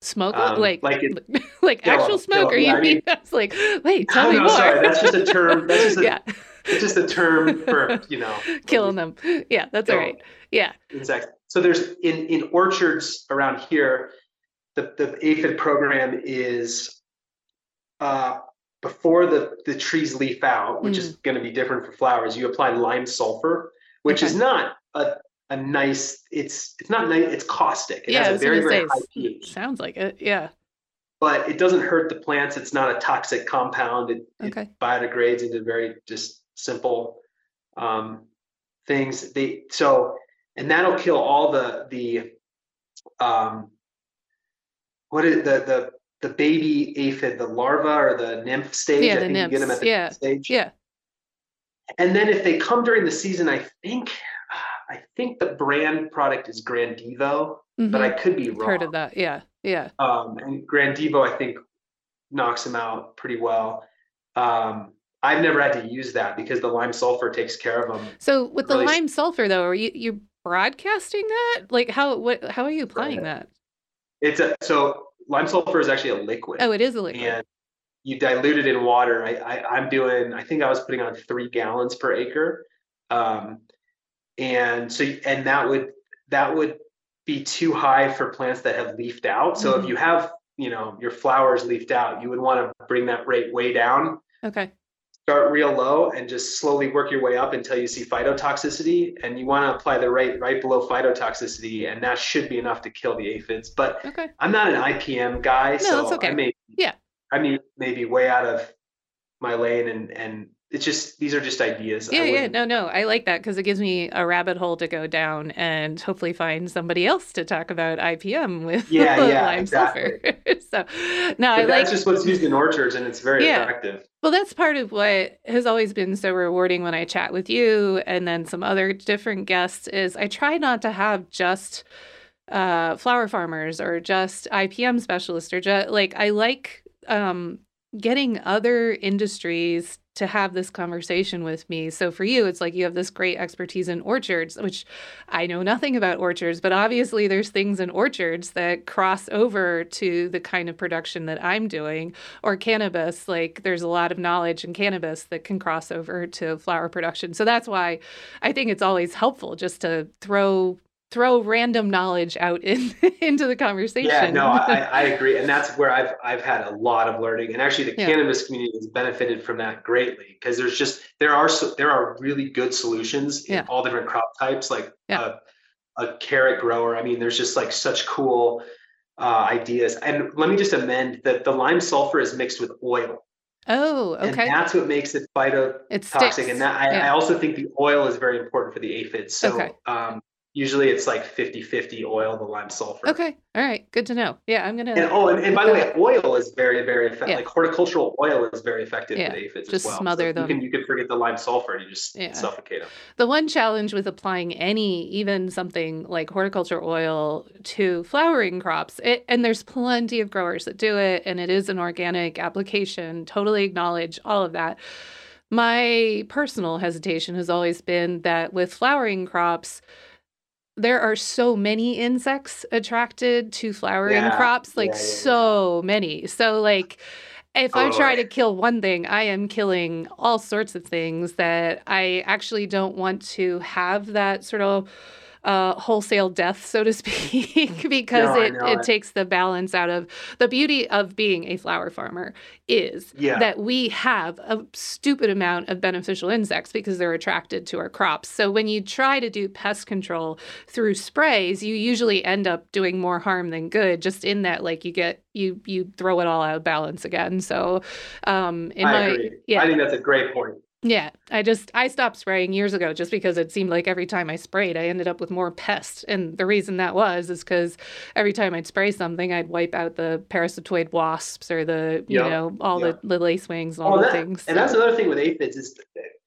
Smoke um, like like it, like actual smoke, or you yeah, mean? I was like, wait, tell me no, more. Sorry, that's just a term. That's just a, yeah. It's just a term for you know killing them. Yeah, that's all right. Yeah. exactly So there's in in orchards around here, the the aphid program is uh, before the the trees leaf out, which mm. is going to be different for flowers. You apply lime sulfur, which okay. is not a a nice. It's it's not nice. It's caustic. It yeah, has a very very high pH, sounds like it. Yeah. but it doesn't hurt the plants. It's not a toxic compound. It, Okay. it biodegrades into very just simple um, things. They so and that'll kill all the the um, what is the the the baby aphid, the larva or the nymph stage. Yeah, I the think you get them nymphs, at the yeah, stage. Yeah. And then if they come during the season, I think I think the brand product is Grandevo, but I Mhm. could be wrong. Heard of that. Yeah. Yeah. Um, and Grandevo, I think, knocks them out pretty well. Um, I've never had to use that because the lime sulfur takes care of them. So with the Really s- lime sulfur though, are you you broadcasting that? Like how what how are you applying that? It's a so lime sulfur is actually a liquid, Oh, it is a liquid. and you dilute it in water. I, I I'm doing. I think I was putting on three gallons per acre, um, and so and that would that would be too high for plants that have leafed out. So Mhm. if you have you know your flowers leafed out, you would want to bring that rate way down. Okay. Start real low and just slowly work your way up until you see phytotoxicity and you want to apply the rate right below phytotoxicity and that should be enough to kill the aphids but Okay. i'm not an ipm guy so that's okay. i may Yeah. i mean maybe way out of my lane and and it's just these are just ideas Yeah, yeah, no, no. I like that because it gives me a rabbit hole to go down and hopefully find somebody else to talk about IPM with Yeah, yeah, lime sulfur. so, no, I but like. that's just what's used in orchards and it's very Yeah. effective Well, that's part of what has always been so rewarding when I chat with you and then some other different guests is I try not to have just uh, flower farmers or just IPM specialists or just like I like um, getting other industries to have this conversation with me. So for you, it's like you have this great expertise in orchards, which I know nothing about orchards, but obviously there's things in orchards that cross over to the kind of production that I'm doing or cannabis. Like there's a lot of knowledge in cannabis that can cross over to flower production. So that's why I think it's always helpful just to throw throw random knowledge out in into the conversation. yeah no I, I agree and that's where i've i've had a lot of learning and actually the Yeah. cannabis community has benefited from that greatly because there's just there are so, there are really good solutions in Yeah. all different crop types like Yeah. a, a carrot grower i mean there's just like such cool uh, ideas and let me just amend that the lime sulfur is mixed with oil oh, okay. and that's what makes it phytotoxic It and that I, I also think the oil is very important for the aphids so Okay. um, usually it's like 50-50 oil the lime sulfur Okay. All right. Good to know. Yeah, I'm gonna and oh, and, and by the way, oil is very, very effective. Yeah. Like horticultural oil is very effective Yeah, aphids just as well. smother so them. You can you can forget the lime sulfur. You just Yeah. suffocate them. The one challenge with applying any, even something like horticulture oil to flowering crops, it, and there's plenty of growers that do it, and it is an organic application, totally acknowledge all of that. My personal hesitation has always been that with flowering crops, there are so many insects attracted to flowering Yeah, crops, like yeah, yeah, so many. So, like, if I try to kill one thing, I am killing all sorts of things that I actually don't want to have that sort of uh, wholesale death, so to speak, because No, it, it it. takes the balance out of the beauty of being a flower farmer is Yeah. that we have a stupid amount of beneficial insects because they're attracted to our crops. So when you try to do pest control through sprays, you usually end up doing more harm than good. Just in that, like you get you you throw it all out of balance again. So, um, in I my agree. yeah I think that's a great point. Yeah, I just I stopped spraying years ago just because it seemed like every time I sprayed, I ended up with more pests, and the reason that was is because every time I'd spray something, I'd wipe out the parasitoid wasps or the you know all the, the lace wings and all Oh, the that, things. and that's another thing with aphids is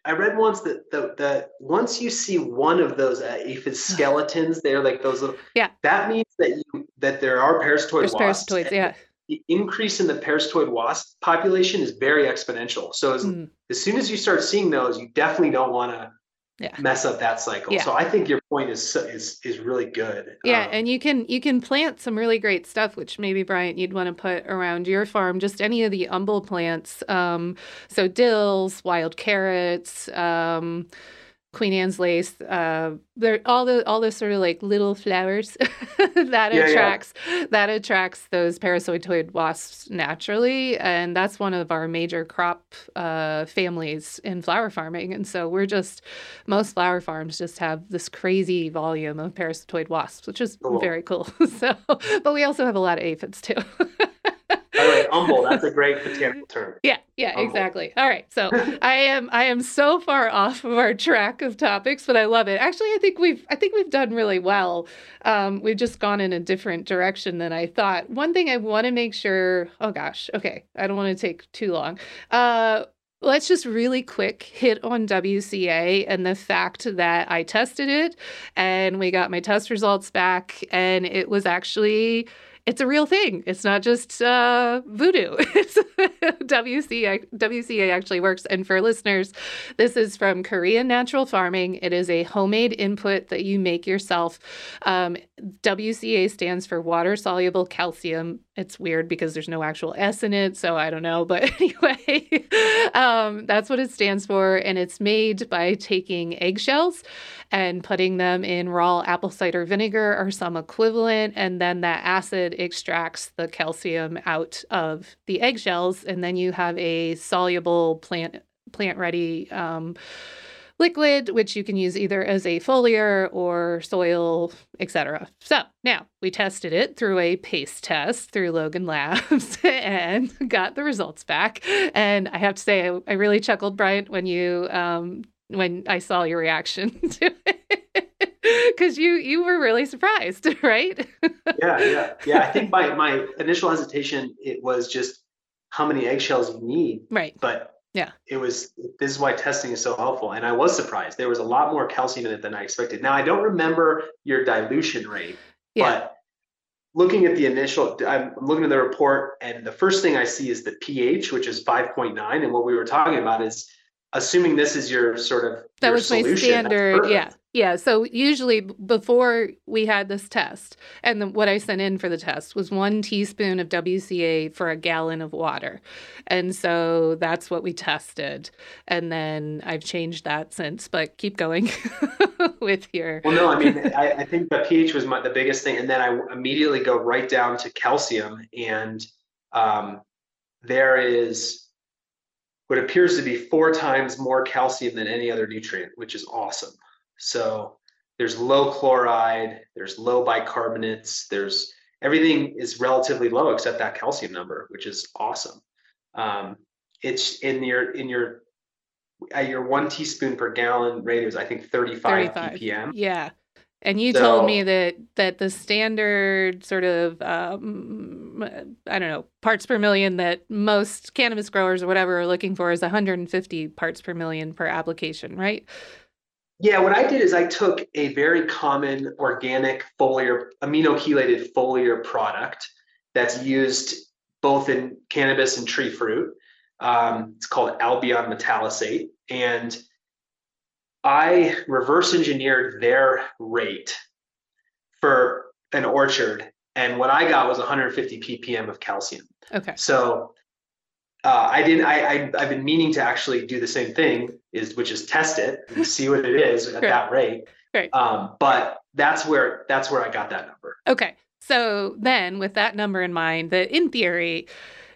I read once that the, the once you see one of those uh, aphid skeletons, they're like those little. Yeah. That means that you that there are parasitoid There's wasps. parasitoids, yeah. The increase in the parasitoid wasp population is very exponential. So as, Mm, as soon as you start seeing those, you definitely don't want to Yeah. mess up that cycle. Yeah. So I think your point is is is really good. yeah, Um, and you can you can plant some really great stuff, which maybe Bryant you'd want to put around your farm. Just any of the umbel plants, um, so dills, wild carrots, um, Queen Anne's lace. Uh, there all the all the sort of like little flowers that Yeah, yeah. attracts that attracts those parasitoid wasps naturally, and that's one of our major crop uh, families in flower farming. And so we're just most flower farms just have this crazy volume of parasitoid wasps, which is Cool. very cool. so, but we also have a lot of aphids too. By humble, that's a great botanical term. Yeah, yeah, Humble. exactly. All right. So I am I am so far off of our track of topics, but I love it. Actually, I think we've I think we've done really well. Um, we've just gone in a different direction than I thought. One thing I want to make sure, oh gosh, okay, I don't want to take too long. Uh Let's just really quick hit on WCA and the fact that I tested it and we got my test results back and it was actually it's a real thing. It's not just uh, voodoo. It's WCA, WCA actually works. And for listeners, this is from Korean Natural Farming. It is a homemade input that you make yourself. Um, WCA stands for water soluble calcium. It's weird because there's no actual S in it, so I don't know. But anyway, um, that's what it stands for. And it's made by taking eggshells and putting them in raw apple cider vinegar or some equivalent. And then that acid extracts the calcium out of the eggshells. And then you have a soluble plant plant ready um, liquid, which you can use either as a foliar or soil, etc. So now we tested it through a paste test through Logan Labs and got the results back. And I have to say, I, I really chuckled, Bryant, when you um, when I saw your reaction to it. Because you you were really surprised, right? Yeah, yeah, yeah. I think my my initial hesitation it was just how many eggshells you need, right. but Yeah. it was. This is why testing is so helpful, and I was surprised. There was a lot more calcium in it than I expected. Now I don't remember your dilution rate, Yeah. but looking at the initial, I'm looking at the report, and the first thing I see is the pH, which is 5.9, and what we were talking about is assuming this is your sort of That your was my standard. Yeah. Yeah. So usually before we had this test, and the, what I sent in for the test was one teaspoon of WCA for a gallon of water. And so that's what we tested. And then I've changed that since, but keep going with your. Well, no, I mean, I, I think the pH was my, the biggest thing, and then I immediately go right down to calcium, and um, there is what appears to be four times more calcium than any other nutrient, which is awesome. So there's low chloride, there's low bicarbonates, there's everything is relatively low except that calcium number, which is awesome. Um, it's in your in your at your one teaspoon per gallon rate is I think 35, 35. ppm. Yeah. And you told me that that the standard sort of um, I don't know parts per million that most cannabis growers or whatever are looking for is 150 parts per million per application, right? Yeah, what I did is I took a very common organic foliar, amino chelated foliar product that's used both in cannabis and tree fruit. Um, it's called Albion Metalosate. And I reverse engineered their rate for an orchard. And what I got was 150 ppm of calcium. Okay. So uh, I didn't. I, I I've been meaning to actually do the same thing, is which is test it and see what it is at that rate. Right. Um, but that's where that's where I got that number. Okay. So then, with that number in mind, that in theory,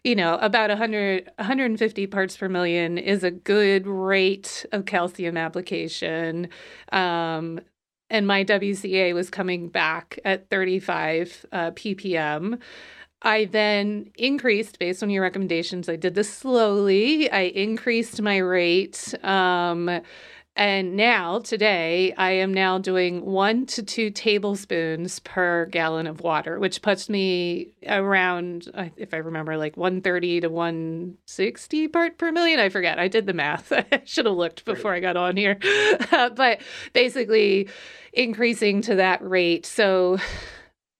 you know, about 100, 150 parts per million is a good rate of calcium application. Um, and my WCA was coming back at 35 uh, ppm. I then increased based on your recommendations. I did this slowly. I increased my rate. Um, and now, today, I am now doing one to two tablespoons per gallon of water, which puts me around, if I remember, like 130 to 160 part per million. I forget. I did the math. I should have looked before I got on here. but basically, increasing to that rate. So,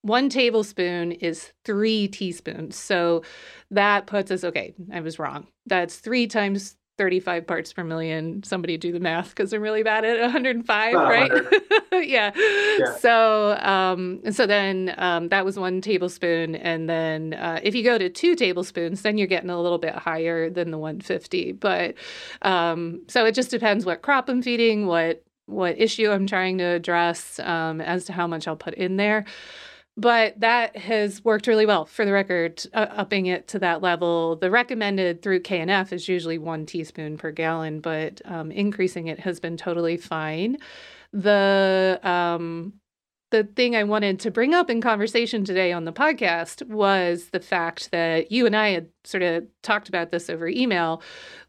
one tablespoon is three teaspoons. So that puts us, okay, I was wrong. That's three times 35 parts per million. Somebody do the math because I'm really bad at 105, About right? 100. yeah. Yeah. So, um, so then um, that was one tablespoon. And then uh, if you go to two tablespoons, then you're getting a little bit higher than the 150. But um, so it just depends what crop I'm feeding, what what issue I'm trying to address um, as to how much I'll put in there. But that has worked really well for the record, uh, upping it to that level. The recommended through KNF is usually one teaspoon per gallon, but um, increasing it has been totally fine. The um, the thing I wanted to bring up in conversation today on the podcast was the fact that you and I had sort of talked about this over email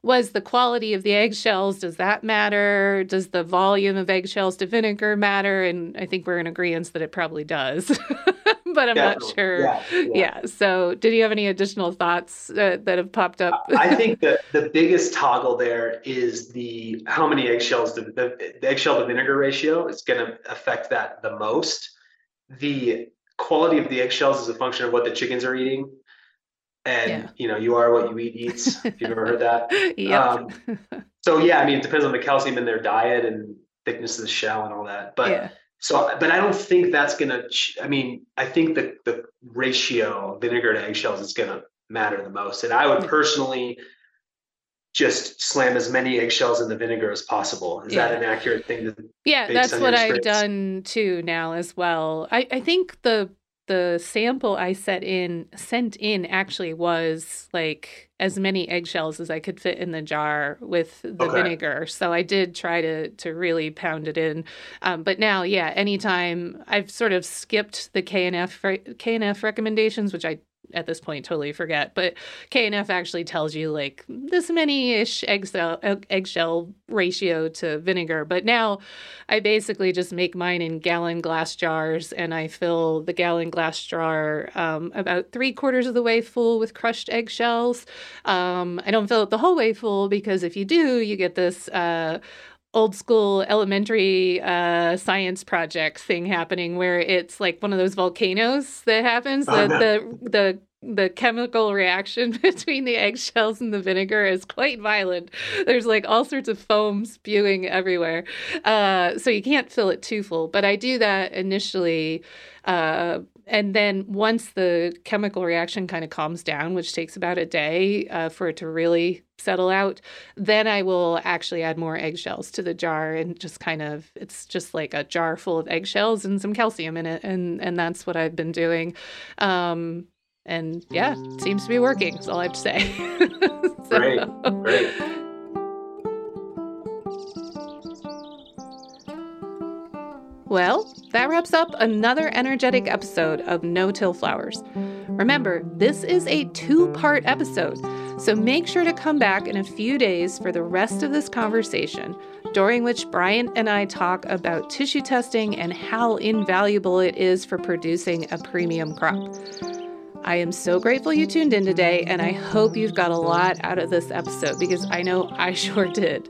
was the quality of the eggshells does that matter? Does the volume of eggshells to vinegar matter? And I think we're in agreement that it probably does but I'm not sure. Yeah, yeah. yeah, so did you have any additional thoughts uh, that have popped up? I think that the biggest toggle there is the how many eggshells the, the, the eggshell to vinegar ratio is going to affect that the most. The quality of the eggshells is a function of what the chickens are eating and yeah. you know you are what you eat eats if you've ever heard that yep. Um, so yeah i mean it depends on the calcium in their diet and thickness of the shell and all that but yeah. so but i don't think that's gonna i mean i think the the ratio vinegar to eggshells is gonna matter the most and i would personally just slam as many eggshells in the vinegar as possible. Is yeah. that an accurate thing to Yeah, that's what I've done too now as well. I, I think the the sample I set in sent in actually was like as many eggshells as I could fit in the jar with the okay. vinegar. So I did try to to really pound it in. Um, but now, yeah, anytime I've sort of skipped the KNF KNF recommendations, which I at this point totally forget. But KNF actually tells you like this many ish eggshell, eggshell ratio to vinegar. But now I basically just make mine in gallon glass jars and I fill the gallon glass jar um, about three quarters of the way full with crushed eggshells. Um, I don't fill it the whole way full because if you do, you get this. Uh, old school elementary uh, science project thing happening where it's like one of those volcanoes that happens. Oh, the, no. the the the chemical reaction between the eggshells and the vinegar is quite violent. There's like all sorts of foam spewing everywhere. Uh, so you can't fill it too full. But I do that initially. Uh, and then once the chemical reaction kind of calms down, which takes about a day uh, for it to really settle out, then I will actually add more eggshells to the jar and just kind of it's just like a jar full of eggshells and some calcium in it, and and that's what I've been doing. Um, and yeah, it seems to be working. That's all I have to say. so. Great, great. Well, that wraps up another energetic episode of No Till Flowers. Remember, this is a two part episode, so make sure to come back in a few days for the rest of this conversation, during which Bryant and I talk about tissue testing and how invaluable it is for producing a premium crop. I am so grateful you tuned in today, and I hope you've got a lot out of this episode because I know I sure did.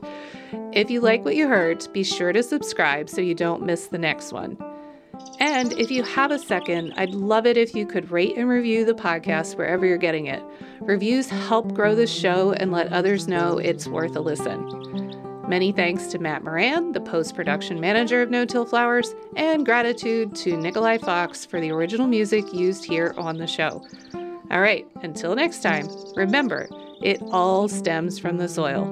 If you like what you heard, be sure to subscribe so you don't miss the next one. And if you have a second, I'd love it if you could rate and review the podcast wherever you're getting it. Reviews help grow the show and let others know it's worth a listen. Many thanks to Matt Moran, the post production manager of No Till Flowers, and gratitude to Nikolai Fox for the original music used here on the show. All right, until next time, remember, it all stems from the soil.